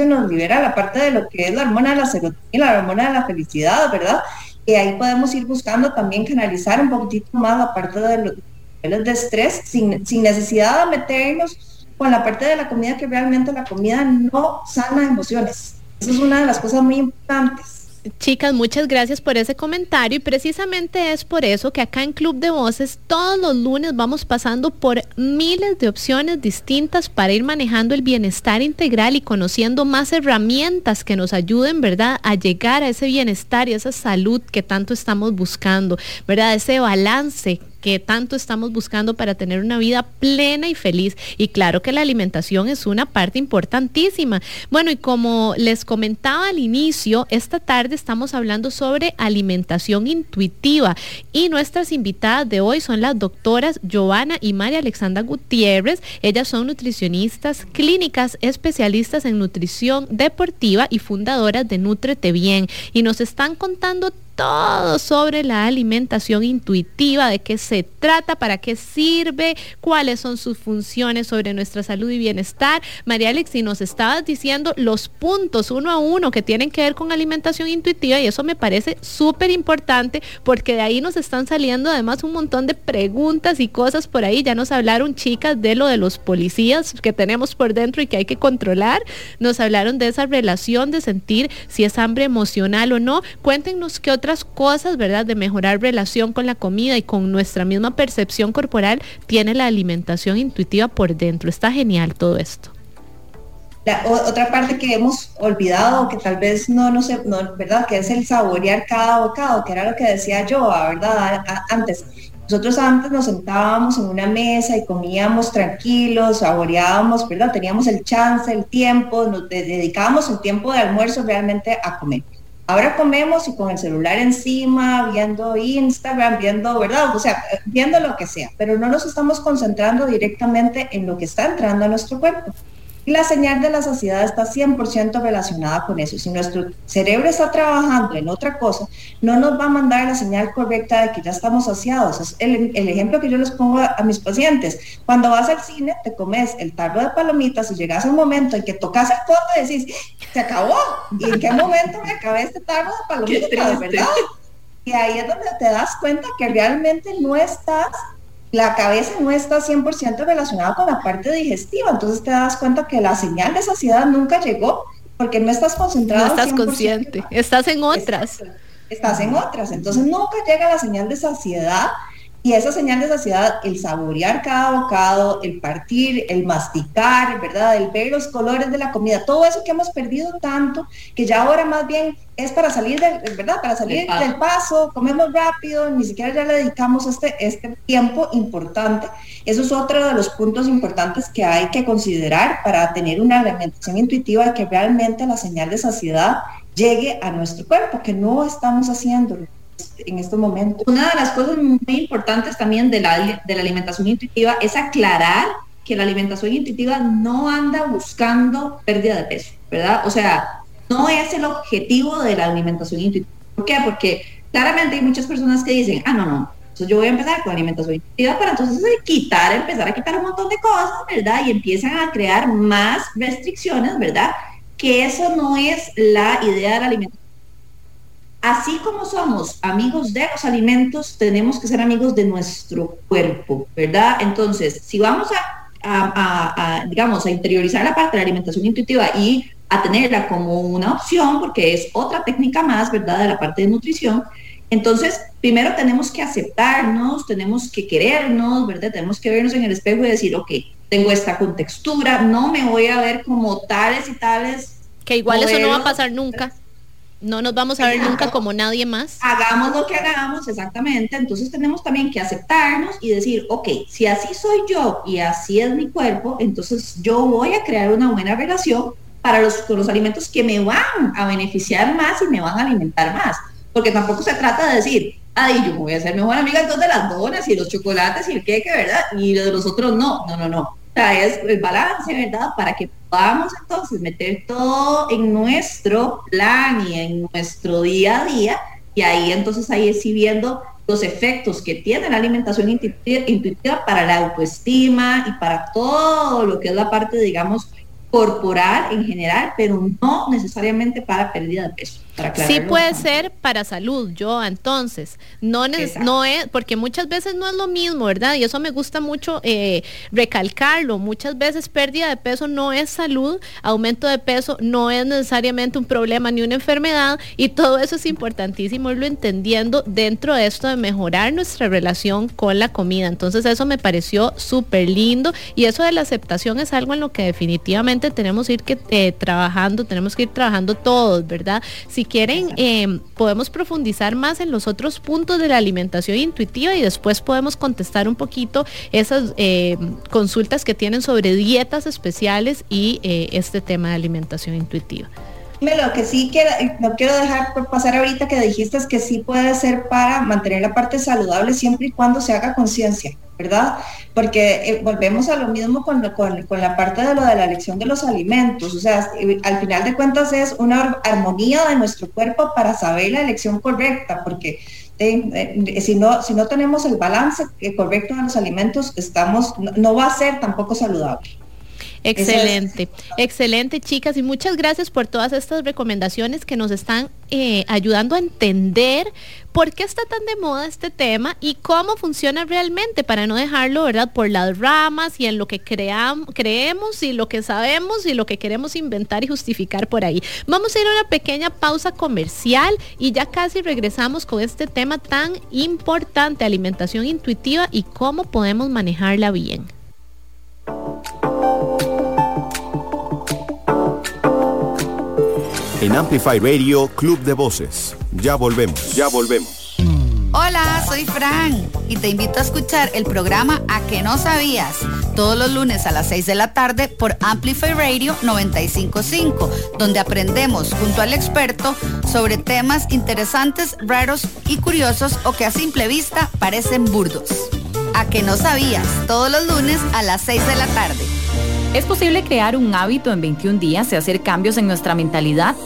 D: nos libera la parte de lo que es la hormona de la serotonina, la hormona de la felicidad, ¿verdad? Y ahí podemos ir buscando también canalizar un poquitito más la parte de los niveles de estrés sin, sin necesidad de meternos con la parte de la comida que realmente la comida no sana emociones. Esa es una de las cosas muy importantes.
C: Chicas, muchas gracias por ese comentario y precisamente es por eso que acá en Club de Voces todos los lunes vamos pasando por miles de opciones distintas para ir manejando el bienestar integral y conociendo más herramientas que nos ayuden, ¿verdad?, a llegar a ese bienestar y esa salud que tanto estamos buscando, ¿verdad?, ese balance que tanto estamos buscando para tener una vida plena y feliz. Y claro que la alimentación es una parte importantísima. Bueno, y como les comentaba al inicio, esta tarde estamos hablando sobre alimentación intuitiva y nuestras invitadas de hoy son las doctoras Giovanna y María Alexandra Gutiérrez. Ellas son nutricionistas clínicas, especialistas en nutrición deportiva y fundadoras de Nutrete Bien. Y nos están contando todo sobre la alimentación intuitiva, de qué se trata, para qué sirve, cuáles son sus funciones sobre nuestra salud y bienestar. María Alex, si nos estabas diciendo los puntos uno a uno que tienen que ver con alimentación intuitiva y eso me parece súper importante porque de ahí nos están saliendo además un montón de preguntas y cosas por ahí. Ya nos hablaron chicas de lo de los policías que tenemos por dentro y que hay que controlar. Nos hablaron de esa relación de sentir si es hambre emocional o no. Cuéntenos qué otras cosas, ¿verdad? De mejorar relación con la comida y con nuestra misma percepción corporal tiene la alimentación intuitiva por dentro. Está genial todo esto.
D: La, otra parte que hemos olvidado, que tal vez no, no sé, ¿verdad? Que es el saborear cada bocado, que era lo que decía yo, ¿verdad? antes. Nosotros antes nos sentábamos en una mesa y comíamos tranquilos, saboreábamos, ¿verdad? Teníamos el chance, el tiempo, nos dedicábamos el tiempo de almuerzo realmente a comer. Ahora comemos y con el celular encima, viendo Instagram, viendo, ¿verdad? O sea, viendo lo que sea, pero no nos estamos concentrando directamente en lo que está entrando a nuestro cuerpo. Y la señal de la saciedad está 100% relacionada con eso. Si nuestro cerebro está trabajando en otra cosa, no nos va a mandar la señal correcta de que ya estamos saciados. Es el, ejemplo que yo les pongo a, mis pacientes. Cuando vas al cine, te comes el tarro de palomitas y llegas a un momento en que tocas el fondo y decís, se acabó. ¿Y en qué momento me acabé este tarro de palomitas, verdad? Y ahí es donde te das cuenta que realmente no estás la cabeza no está 100% relacionada con la parte digestiva, entonces te das cuenta que la señal de saciedad nunca llegó porque no estás concentrado.
C: No estás consciente, estás en otras.
D: estás en otras, entonces nunca llega la señal de saciedad y esa señal de saciedad, el saborear cada bocado, el partir, el masticar, ¿verdad? El ver los colores de la comida, todo eso que hemos perdido tanto, que ya ahora más bien es para salir del, ¿verdad? Para salir del paso, comemos rápido, ni siquiera ya le dedicamos este, este tiempo importante. Eso es otro de los puntos importantes que hay que considerar para tener una alimentación intuitiva que realmente la señal de saciedad llegue a nuestro cuerpo, que no estamos haciéndolo en estos momentos.
B: Una de las cosas muy importantes también de la, de la alimentación intuitiva es aclarar que la alimentación intuitiva no anda buscando pérdida de peso, ¿verdad? O sea, no es el objetivo de la alimentación intuitiva. ¿Por qué? Porque claramente hay muchas personas que dicen, ah, no, no, entonces yo voy a empezar con alimentación intuitiva para entonces quitar, empezar a quitar un montón de cosas, ¿verdad? Y empiezan a crear más restricciones, ¿verdad? Que eso no es la idea de la alimentación así como somos amigos de los alimentos, tenemos que ser amigos de nuestro cuerpo, ¿verdad? Entonces, si vamos a, digamos, a interiorizar la parte de la alimentación intuitiva y a tenerla como una opción, porque es otra técnica más, ¿verdad?, de la parte de nutrición, entonces, primero tenemos que aceptarnos, tenemos que querernos, ¿verdad? Tenemos que vernos en el espejo y decir, ok, tengo esta contextura, no me voy a ver como tales y tales.
C: Que igual eso no va a pasar nunca no nos vamos a ver nunca como nadie más.
B: Hagamos lo que hagamos, exactamente. Entonces tenemos también que aceptarnos y decir, ok, si así soy yo y así es mi cuerpo, entonces yo voy a crear una buena relación para los, con los alimentos que me van a beneficiar más y me van a alimentar más. Porque tampoco se trata de decir, ay, yo voy a ser mejor amiga entonces de las donas y los chocolates y el queque, ¿verdad? Y de los otros no, no, no, no es el balance, ¿verdad? Para que podamos entonces meter todo en nuestro plan y en nuestro día a día y ahí entonces ahí sí viendo los efectos que tiene la alimentación intuitiva para la autoestima y para todo lo que es la parte, digamos, corporal en general, pero no necesariamente para pérdida de peso.
C: Sí puede ser para salud, yo entonces, no, no es, porque muchas veces no es lo mismo, ¿verdad? Y eso me gusta mucho eh, recalcarlo, muchas veces pérdida de peso no es salud, aumento de peso no es necesariamente un problema ni una enfermedad y todo eso es importantísimo irlo entendiendo dentro de esto de mejorar nuestra relación con la comida. Entonces eso me pareció súper lindo y eso de la aceptación es algo en lo que definitivamente tenemos que ir que, eh, trabajando, tenemos que ir trabajando todos, ¿verdad? Si quieren, eh, podemos profundizar más en los otros puntos de la alimentación intuitiva y después podemos contestar un poquito esas eh, consultas que tienen sobre dietas especiales y eh, este tema de alimentación intuitiva.
D: Lo que sí quiero, no quiero dejar pasar ahorita que dijiste es que sí puede ser para mantener la parte saludable siempre y cuando se haga conciencia, ¿verdad? Porque eh, volvemos a lo mismo con, con, la parte de lo de la elección de los alimentos. O sea, al final de cuentas es una armonía de nuestro cuerpo para saber la elección correcta, porque eh, si, no, si no tenemos el balance correcto de los alimentos, estamos, no va a ser tampoco saludable.
C: Excelente, excelente chicas y muchas gracias por todas estas recomendaciones que nos están eh, ayudando a entender por qué está tan de moda este tema y cómo funciona realmente para no dejarlo, ¿verdad? Por las ramas y en lo que creamos, creemos y lo que sabemos y lo que queremos inventar y justificar por ahí. Vamos a ir a una pequeña pausa comercial y ya casi regresamos con este tema tan importante, alimentación intuitiva y cómo podemos manejarla bien.
A: En Amplify Radio, Club de Voces. Ya volvemos, ya volvemos.
I: Hola, soy Fran y te invito a escuchar el programa A que no sabías todos los lunes a las 6 de la tarde por Amplify Radio 955, donde aprendemos junto al experto sobre temas interesantes, raros y curiosos o que a simple vista parecen burdos. A que no sabías todos los lunes a las 6 de la tarde.
J: ¿Es posible crear un hábito en 21 días y hacer cambios en nuestra mentalidad?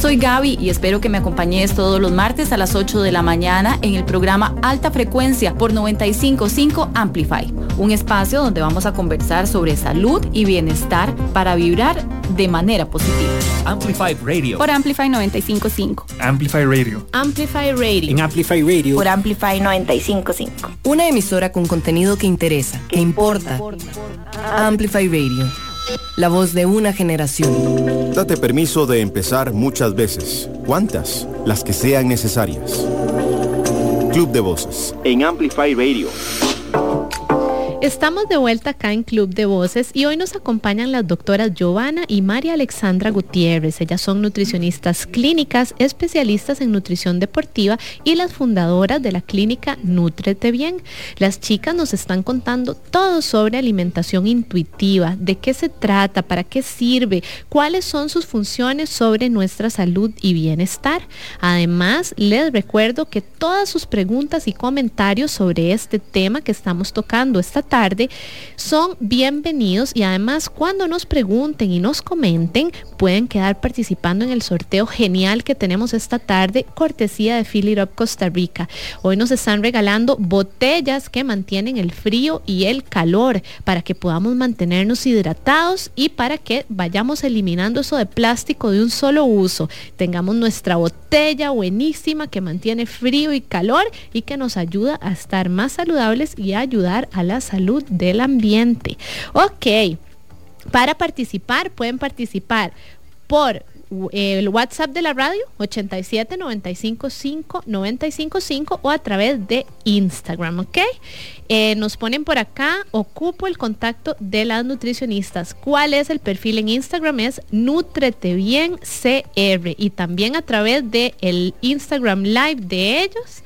J: Soy Gaby y espero que me acompañes todos los martes a las 8 de la mañana en el programa Alta Frecuencia por 955 Amplify, un espacio donde vamos a conversar sobre salud y bienestar para vibrar de manera positiva.
K: Amplify Radio.
J: Por Amplify 955.
K: Amplify Radio.
C: Amplify Radio.
K: En Amplify Radio.
J: Por Amplify 955.
G: Una emisora con contenido que interesa, que importa. Amplify Radio. La voz de una generación.
A: Date permiso de empezar muchas veces. ¿Cuántas? Las que sean necesarias. Club de Voces.
H: En Amplify Radio.
C: Estamos de vuelta acá en Club de Voces y hoy nos acompañan las doctoras Giovanna y María Alexandra Gutiérrez. Ellas son nutricionistas clínicas, especialistas en nutrición deportiva y las fundadoras de la clínica Nutrete Bien. Las chicas nos están contando todo sobre alimentación intuitiva, de qué se trata, para qué sirve, cuáles son sus funciones sobre nuestra salud y bienestar. Además, les recuerdo que todas sus preguntas y comentarios sobre este tema que estamos tocando esta tarde son bienvenidos y además cuando nos pregunten y nos comenten pueden quedar participando en el sorteo genial que tenemos esta tarde, cortesía de Fill It Costa Rica. Hoy nos están regalando botellas que mantienen el frío y el calor para que podamos mantenernos hidratados y para que vayamos eliminando eso de plástico de un solo uso. Tengamos nuestra botella buenísima que mantiene frío y calor y que nos ayuda a estar más saludables y a ayudar a la salud del ambiente. Ok, para participar pueden participar por el WhatsApp de la radio 87 95 5 95 5 o a través de Instagram, ¿ok? Eh, nos ponen por acá, ocupo el contacto de las nutricionistas. ¿Cuál es el perfil en Instagram? Es Nutrete Bien CR y también a través de el Instagram Live de ellos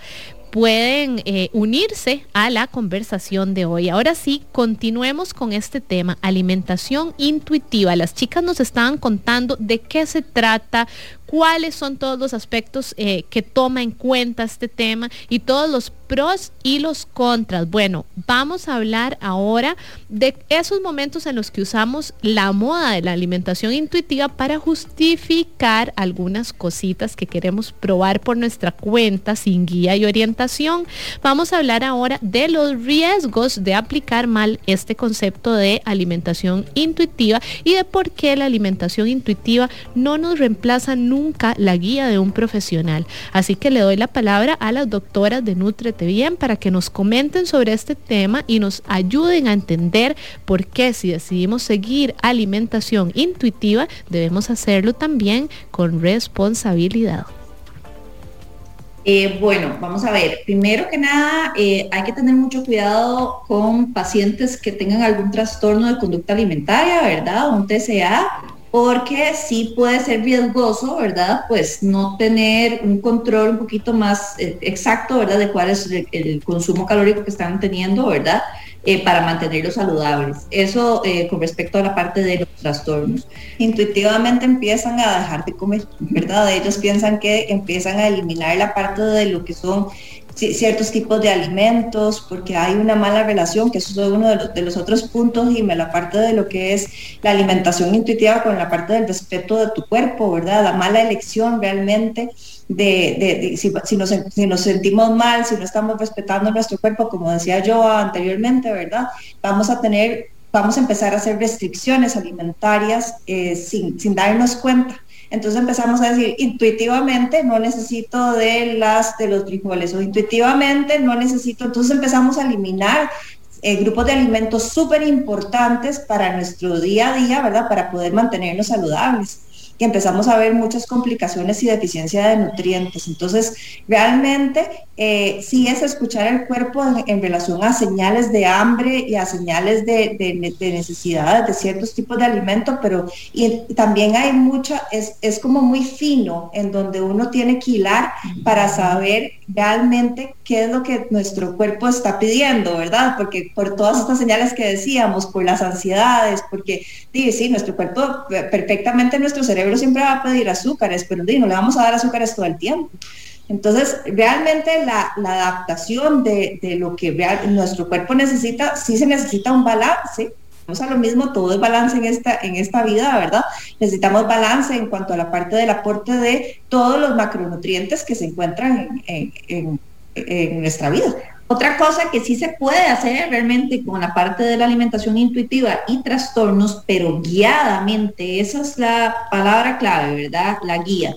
C: pueden eh, unirse a la conversación de hoy. Ahora sí, continuemos con este tema, alimentación intuitiva. Las chicas nos estaban contando de qué se trata, cuáles son todos los aspectos eh, que toma en cuenta este tema y todos los pros y los contras. Bueno, vamos a hablar ahora de esos momentos en los que usamos la moda de la alimentación intuitiva para justificar algunas cositas que queremos probar por nuestra cuenta sin guía y orientación. Vamos a hablar ahora de los riesgos de aplicar mal este concepto de alimentación intuitiva y de por qué la alimentación intuitiva no nos reemplaza nunca la guía de un profesional. Así que le doy la palabra a las doctoras de Bien para que nos comenten sobre este tema y nos ayuden a entender por qué si decidimos seguir alimentación intuitiva debemos hacerlo también con responsabilidad.
B: Eh, bueno, vamos a ver. Primero que nada, eh, hay que tener mucho cuidado con pacientes que tengan algún trastorno de conducta alimentaria, ¿verdad? Un TCA, porque sí puede ser riesgoso, ¿verdad? Pues no tener un control un poquito más eh, exacto, ¿verdad? De cuál es el, consumo calórico que están teniendo, ¿verdad? para mantenerlos saludables. Eso con respecto a la parte de los trastornos. Intuitivamente empiezan a dejar de comer, ¿verdad? Ellos piensan que empiezan a eliminar la parte de lo que son ciertos tipos de alimentos, porque hay una mala relación, que eso es uno de los, de los otros puntos, y me la parte de lo que es la alimentación intuitiva con la parte del respeto de tu cuerpo, ¿verdad? La mala elección realmente de, si, nos, si, nos, sentimos mal, si no estamos respetando nuestro cuerpo, como decía yo anteriormente, ¿verdad? Vamos a tener, vamos a empezar a hacer restricciones alimentarias eh, sin, sin darnos cuenta. Entonces empezamos a decir, intuitivamente no necesito de las de los frijoles o intuitivamente no necesito, entonces empezamos a eliminar eh, grupos de alimentos súper importantes para nuestro día a día, ¿verdad? Para poder mantenernos saludables y empezamos a ver muchas complicaciones y deficiencia de nutrientes. Entonces, realmente eh, sí es escuchar el cuerpo en, relación a señales de hambre y a señales de, de, necesidades de ciertos tipos de alimentos, pero y también hay mucha, es, es como muy fino en donde uno tiene que hilar para saber
D: realmente qué es lo que nuestro cuerpo está pidiendo, ¿verdad? Porque por todas estas señales que decíamos, por las ansiedades, porque sí, sí, nuestro cuerpo perfectamente, nuestro cerebro siempre va a pedir azúcares, pero no le vamos a dar azúcares todo el tiempo. Entonces, realmente la, adaptación de, lo que nuestro cuerpo necesita, sí se necesita un balance. Vamos a lo mismo, todo es balance en esta, en esta vida, ¿verdad? Necesitamos balance en cuanto a la parte del aporte de todos los macronutrientes que se encuentran en, en nuestra vida.
B: Otra cosa que sí se puede hacer realmente con la parte de la alimentación intuitiva y trastornos, pero guiadamente, esa es la palabra clave, ¿verdad? La guía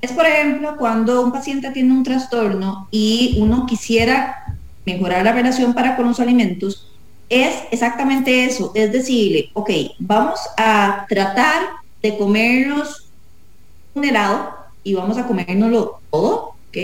B: es, por ejemplo, cuando un paciente tiene un trastorno y uno quisiera mejorar la relación para con los alimentos, es exactamente eso, es decirle, ok, vamos a tratar de comernos un helado y vamos a comérnoslo todo, ¿ok?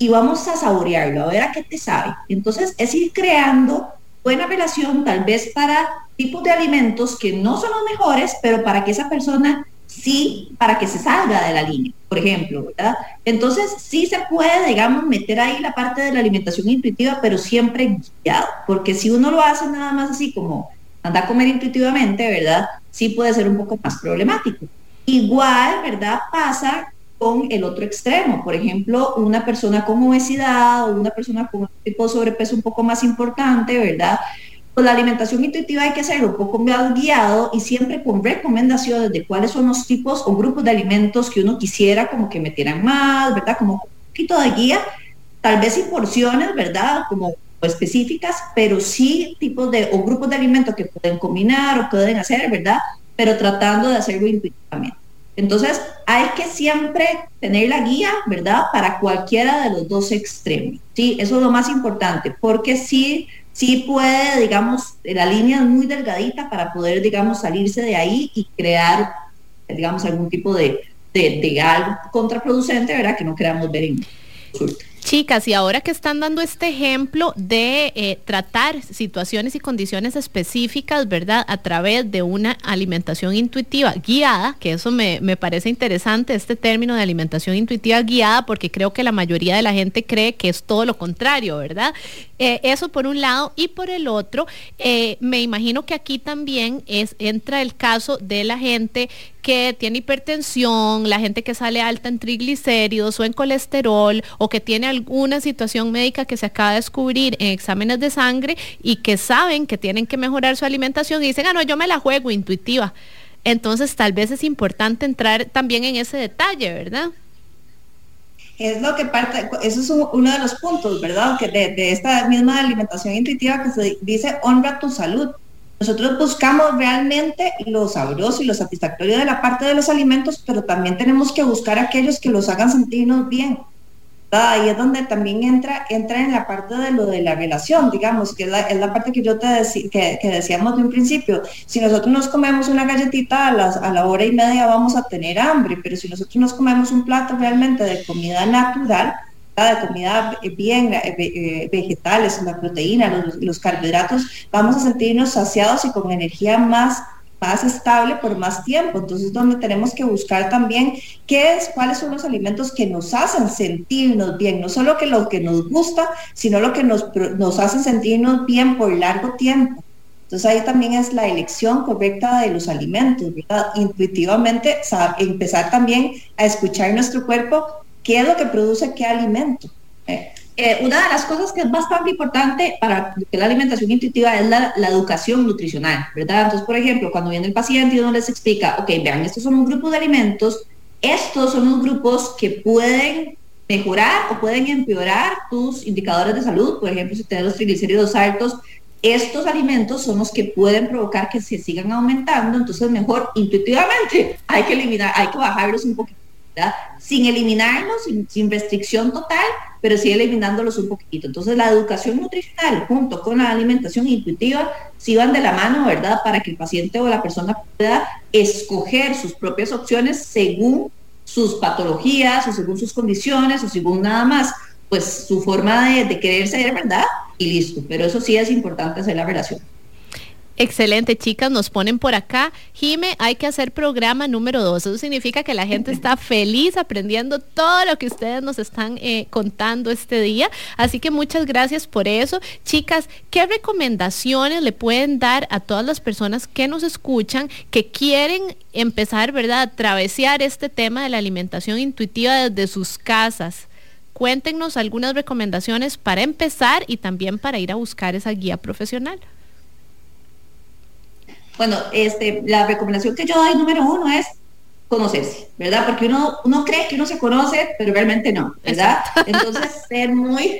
B: Y vamos a saborearlo, a ver a qué te sabe. Entonces, es ir creando buena relación tal vez para tipos de alimentos que no son los mejores, pero para que esa persona sí, para que se salga de la línea por ejemplo, ¿verdad? Entonces, sí se puede, digamos, meter ahí la parte de la alimentación intuitiva, pero siempre guiado, porque si uno lo hace nada más así como anda a comer intuitivamente, ¿verdad? Sí puede ser un poco más problemático. Igual, ¿verdad? Pasa con el otro extremo, por ejemplo, una persona con obesidad o una persona con un tipo sobrepeso un poco más importante, ¿verdad? Pues la alimentación intuitiva hay que hacerlo un poco más guiado y siempre con recomendaciones de cuáles son los tipos o grupos de alimentos que uno quisiera como que metieran más, ¿verdad? Como un poquito de guía, tal vez sin porciones, ¿verdad? Como específicas, pero sí tipos de o grupos de alimentos que pueden combinar o pueden hacer, ¿verdad? Pero tratando de hacerlo intuitivamente. Entonces, hay que siempre tener la guía, ¿verdad? Para cualquiera de los dos extremos. Sí, eso es lo más importante, porque si sí puede, digamos, la línea es muy delgadita para poder, digamos, salirse de ahí y crear, digamos, algún tipo de, de, algo contraproducente, ¿verdad? Que no queramos ver en
C: Chicas, y ahora que están dando este ejemplo de eh, tratar situaciones y condiciones específicas, ¿verdad? A través de una alimentación intuitiva guiada, que eso me, me, parece interesante, este término de alimentación intuitiva guiada, porque creo que la mayoría de la gente cree que es todo lo contrario, ¿verdad? Eh, eso por un lado. Y por el otro, eh, me imagino que aquí también es, entra el caso de la gente que tiene hipertensión, la gente que sale alta en triglicéridos o en colesterol o que tiene alguna situación médica que se acaba de descubrir en exámenes de sangre y que saben que tienen que mejorar su alimentación y dicen, ah, no, yo me la juego intuitiva. Entonces tal vez es importante entrar también en ese detalle, ¿verdad?
D: Es lo que parte, eso es uno de los puntos, ¿verdad? Que de, esta misma alimentación intuitiva que se dice honra tu salud. Nosotros buscamos realmente lo sabroso y lo satisfactorio de la parte de los alimentos, pero también tenemos que buscar aquellos que los hagan sentirnos bien. Ahí es donde también entra, entra en la parte de lo de la relación, digamos, que es la, es la parte que yo te decía, que, decíamos de un principio. Si nosotros nos comemos una galletita a, las, a la hora y media vamos a tener hambre, pero si nosotros nos comemos un plato realmente de comida natural, de comida bien, eh, eh, vegetales, la proteína, los, los carbohidratos, vamos a sentirnos saciados y con energía más más estable por más tiempo. Entonces, donde tenemos que buscar también qué es, cuáles son los alimentos que nos hacen sentirnos bien, no solo que lo que nos gusta, sino lo que nos, nos hace sentirnos bien por largo tiempo. Entonces ahí también es la elección correcta de los alimentos, ¿verdad? Intuitivamente empezar también a escuchar nuestro cuerpo, qué es lo que produce qué alimento.
B: ¿eh? Eh, una de las cosas que es bastante importante para la alimentación intuitiva es la, educación nutricional, ¿verdad? Entonces, por ejemplo, cuando viene el paciente y uno les explica, ok, vean, estos son un grupo de alimentos, estos son los grupos que pueden mejorar o pueden empeorar tus indicadores de salud, por ejemplo, si tienes los triglicéridos altos, estos alimentos son los que pueden provocar que se sigan aumentando, entonces mejor intuitivamente [laughs] hay que eliminar, hay que bajarlos un poquito sin eliminarlos, sin, restricción total, pero sí eliminándolos un poquito. Entonces la educación nutricional junto con la alimentación intuitiva sí van de la mano, ¿verdad? Para que el paciente o la persona pueda escoger sus propias opciones según sus patologías o según sus condiciones o según nada más, pues su forma de, de querer ¿verdad? Y listo. Pero eso sí es importante hacer la relación.
C: Excelente, chicas, nos ponen por acá. Jime, hay que hacer programa número dos. Eso significa que la gente está [laughs] feliz aprendiendo todo lo que ustedes nos están eh, contando este día. Así que muchas gracias por eso. Chicas, ¿qué recomendaciones le pueden dar a todas las personas que nos escuchan, que quieren empezar, ¿verdad?, a travesear este tema de la alimentación intuitiva desde sus casas. Cuéntenos algunas recomendaciones para empezar y también para ir a buscar esa guía profesional.
B: Bueno, este, la recomendación que yo doy número uno es conocerse, ¿verdad? Porque uno, uno cree que uno se conoce, pero realmente no, ¿verdad? Entonces, [laughs] ser muy,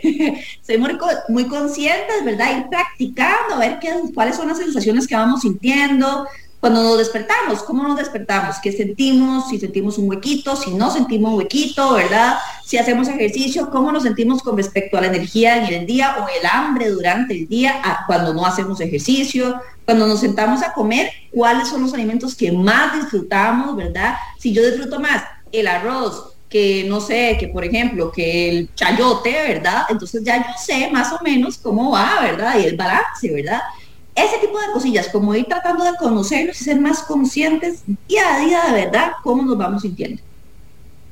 B: [laughs] ser muy, muy conscientes, ¿verdad? Ir practicando, a ver qué, cuáles son las sensaciones que vamos sintiendo, cuando nos despertamos, ¿cómo nos despertamos? ¿Qué sentimos? Si sentimos un huequito, si no sentimos un huequito, ¿verdad? Si hacemos ejercicio, ¿cómo nos sentimos con respecto a la energía en el día o el hambre durante el día cuando no hacemos ejercicio? Cuando nos sentamos a comer, ¿cuáles son los alimentos que más disfrutamos, ¿verdad? Si yo disfruto más el arroz, que no sé, que por ejemplo, que el chayote, ¿verdad? Entonces ya yo sé más o menos cómo va, ¿verdad? Y el balance, ¿verdad? Ese tipo de cosillas, como ir tratando de conocernos y ser más conscientes día a día de verdad cómo nos vamos sintiendo.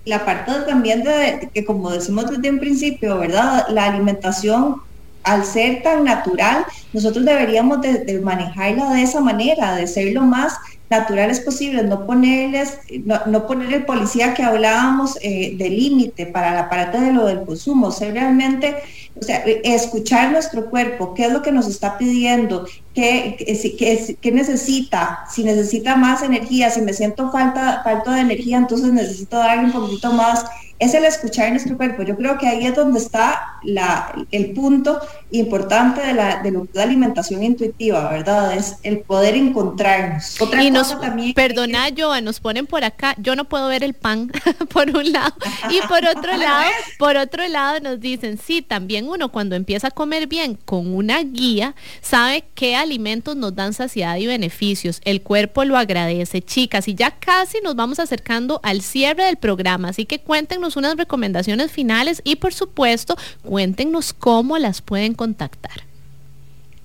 D: La parte también de que, como decimos desde un principio, ¿verdad? La alimentación, al ser tan natural, nosotros deberíamos de, manejarla de esa manera, de ser lo más naturales posibles, no ponerles, no, poner el policía que hablábamos eh, de límite para la parte de lo del consumo, ser realmente o sea, escuchar nuestro cuerpo, qué es lo que nos está pidiendo, qué, qué, qué, necesita, si necesita más energía, si me siento falta, falta de energía, entonces necesito darle un poquito más es el escuchar nuestro cuerpo. Yo creo que ahí es donde está la, el punto importante de la, de, la alimentación intuitiva, ¿verdad? Es el poder encontrarnos.
C: Otra y nos, también. Perdona, Joa, nos ponen por acá, yo no puedo ver el pan, [laughs] por un lado. Y por [laughs] otro lado, por otro lado nos dicen, sí, también uno cuando empieza a comer bien con una guía, sabe qué alimentos nos dan saciedad y beneficios. El cuerpo lo agradece. Chicas, y ya casi nos vamos acercando al cierre del programa, así que cuéntenos unas recomendaciones finales y por supuesto cuéntenos cómo las pueden contactar.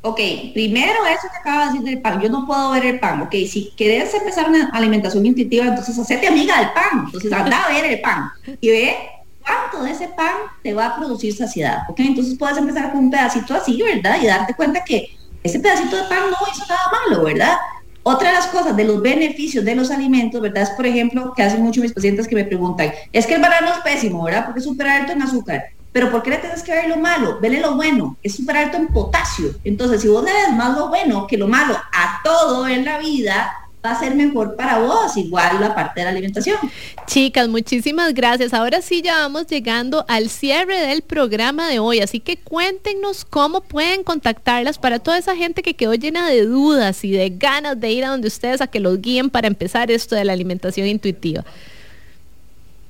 B: Ok, primero eso que acaba de decir del pan, yo no puedo ver el pan, ok, si quieres empezar una alimentación intuitiva, entonces hacete amiga del pan, entonces [laughs] anda a ver el pan y ve cuánto de ese pan te va a producir saciedad, ok, entonces puedes empezar con un pedacito así, ¿verdad? Y darte cuenta que ese pedacito de pan no hizo nada malo, ¿verdad? Otra de las cosas, de los beneficios de los alimentos, ¿verdad? Es, por ejemplo, que hacen mucho mis pacientes que me preguntan, es que el banano es pésimo, ¿verdad? Porque es súper alto en azúcar. Pero ¿por qué le tienes que ver lo malo? Vele lo bueno, es súper alto en potasio. Entonces, si vos le ves más lo bueno que lo malo a todo en la vida, va a ser mejor para vos, igual la parte de la alimentación.
C: Chicas, muchísimas gracias. Ahora sí ya vamos llegando al cierre del programa de hoy, así que cuéntenos cómo pueden contactarlas para toda esa gente que quedó llena de dudas y de ganas de ir a donde ustedes a que los guíen para empezar esto de la alimentación intuitiva.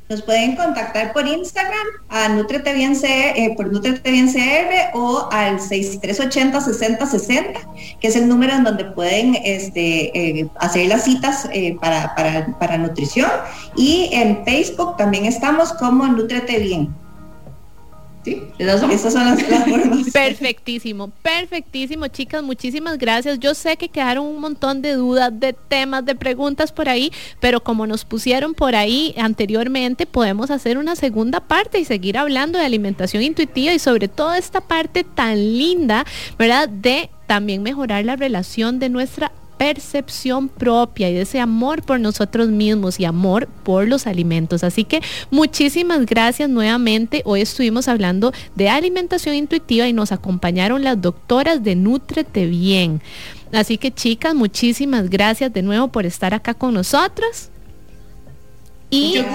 D: Nos pueden contactar por Instagram a Nutrete Bien eh, por Nutrete Bien CR o al 6380-6060, que es el número en donde pueden este, eh, hacer las citas eh, para, para, para nutrición. Y en Facebook también estamos como Nutrete Bien.
C: Sí, esas son, las, [laughs] formas. Perfectísimo, perfectísimo, chicas, muchísimas gracias. Yo sé que quedaron un montón de dudas, de temas, de preguntas por ahí, pero como nos pusieron por ahí anteriormente, podemos hacer una segunda parte y seguir hablando de alimentación intuitiva y sobre todo esta parte tan linda, ¿verdad? De también mejorar la relación de nuestra percepción propia y de ese amor por nosotros mismos y amor por los alimentos. Así que muchísimas gracias nuevamente. Hoy estuvimos hablando de alimentación intuitiva y nos acompañaron las doctoras de Nutrete Bien. Así que chicas, muchísimas gracias de nuevo por estar acá con nosotros. Y,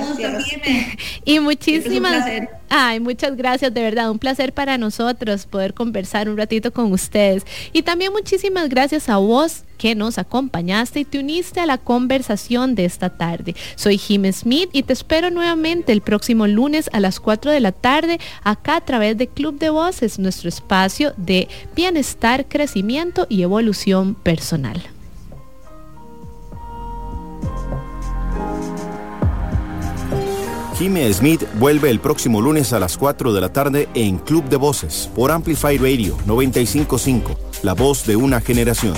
C: [laughs] y muchísimas, ay, muchas gracias, de verdad, un placer para nosotros poder conversar un ratito con ustedes. Y también muchísimas gracias a vos que nos acompañaste y te uniste a la conversación de esta tarde. Soy Jim Smith y te espero nuevamente el próximo lunes a las 4 de la tarde acá a través de Club de Voces, nuestro espacio de bienestar, crecimiento y evolución personal.
A: Jimmy Smith vuelve el próximo lunes a las 4 de la tarde en Club de Voces por Amplify Radio 955, la voz de una generación.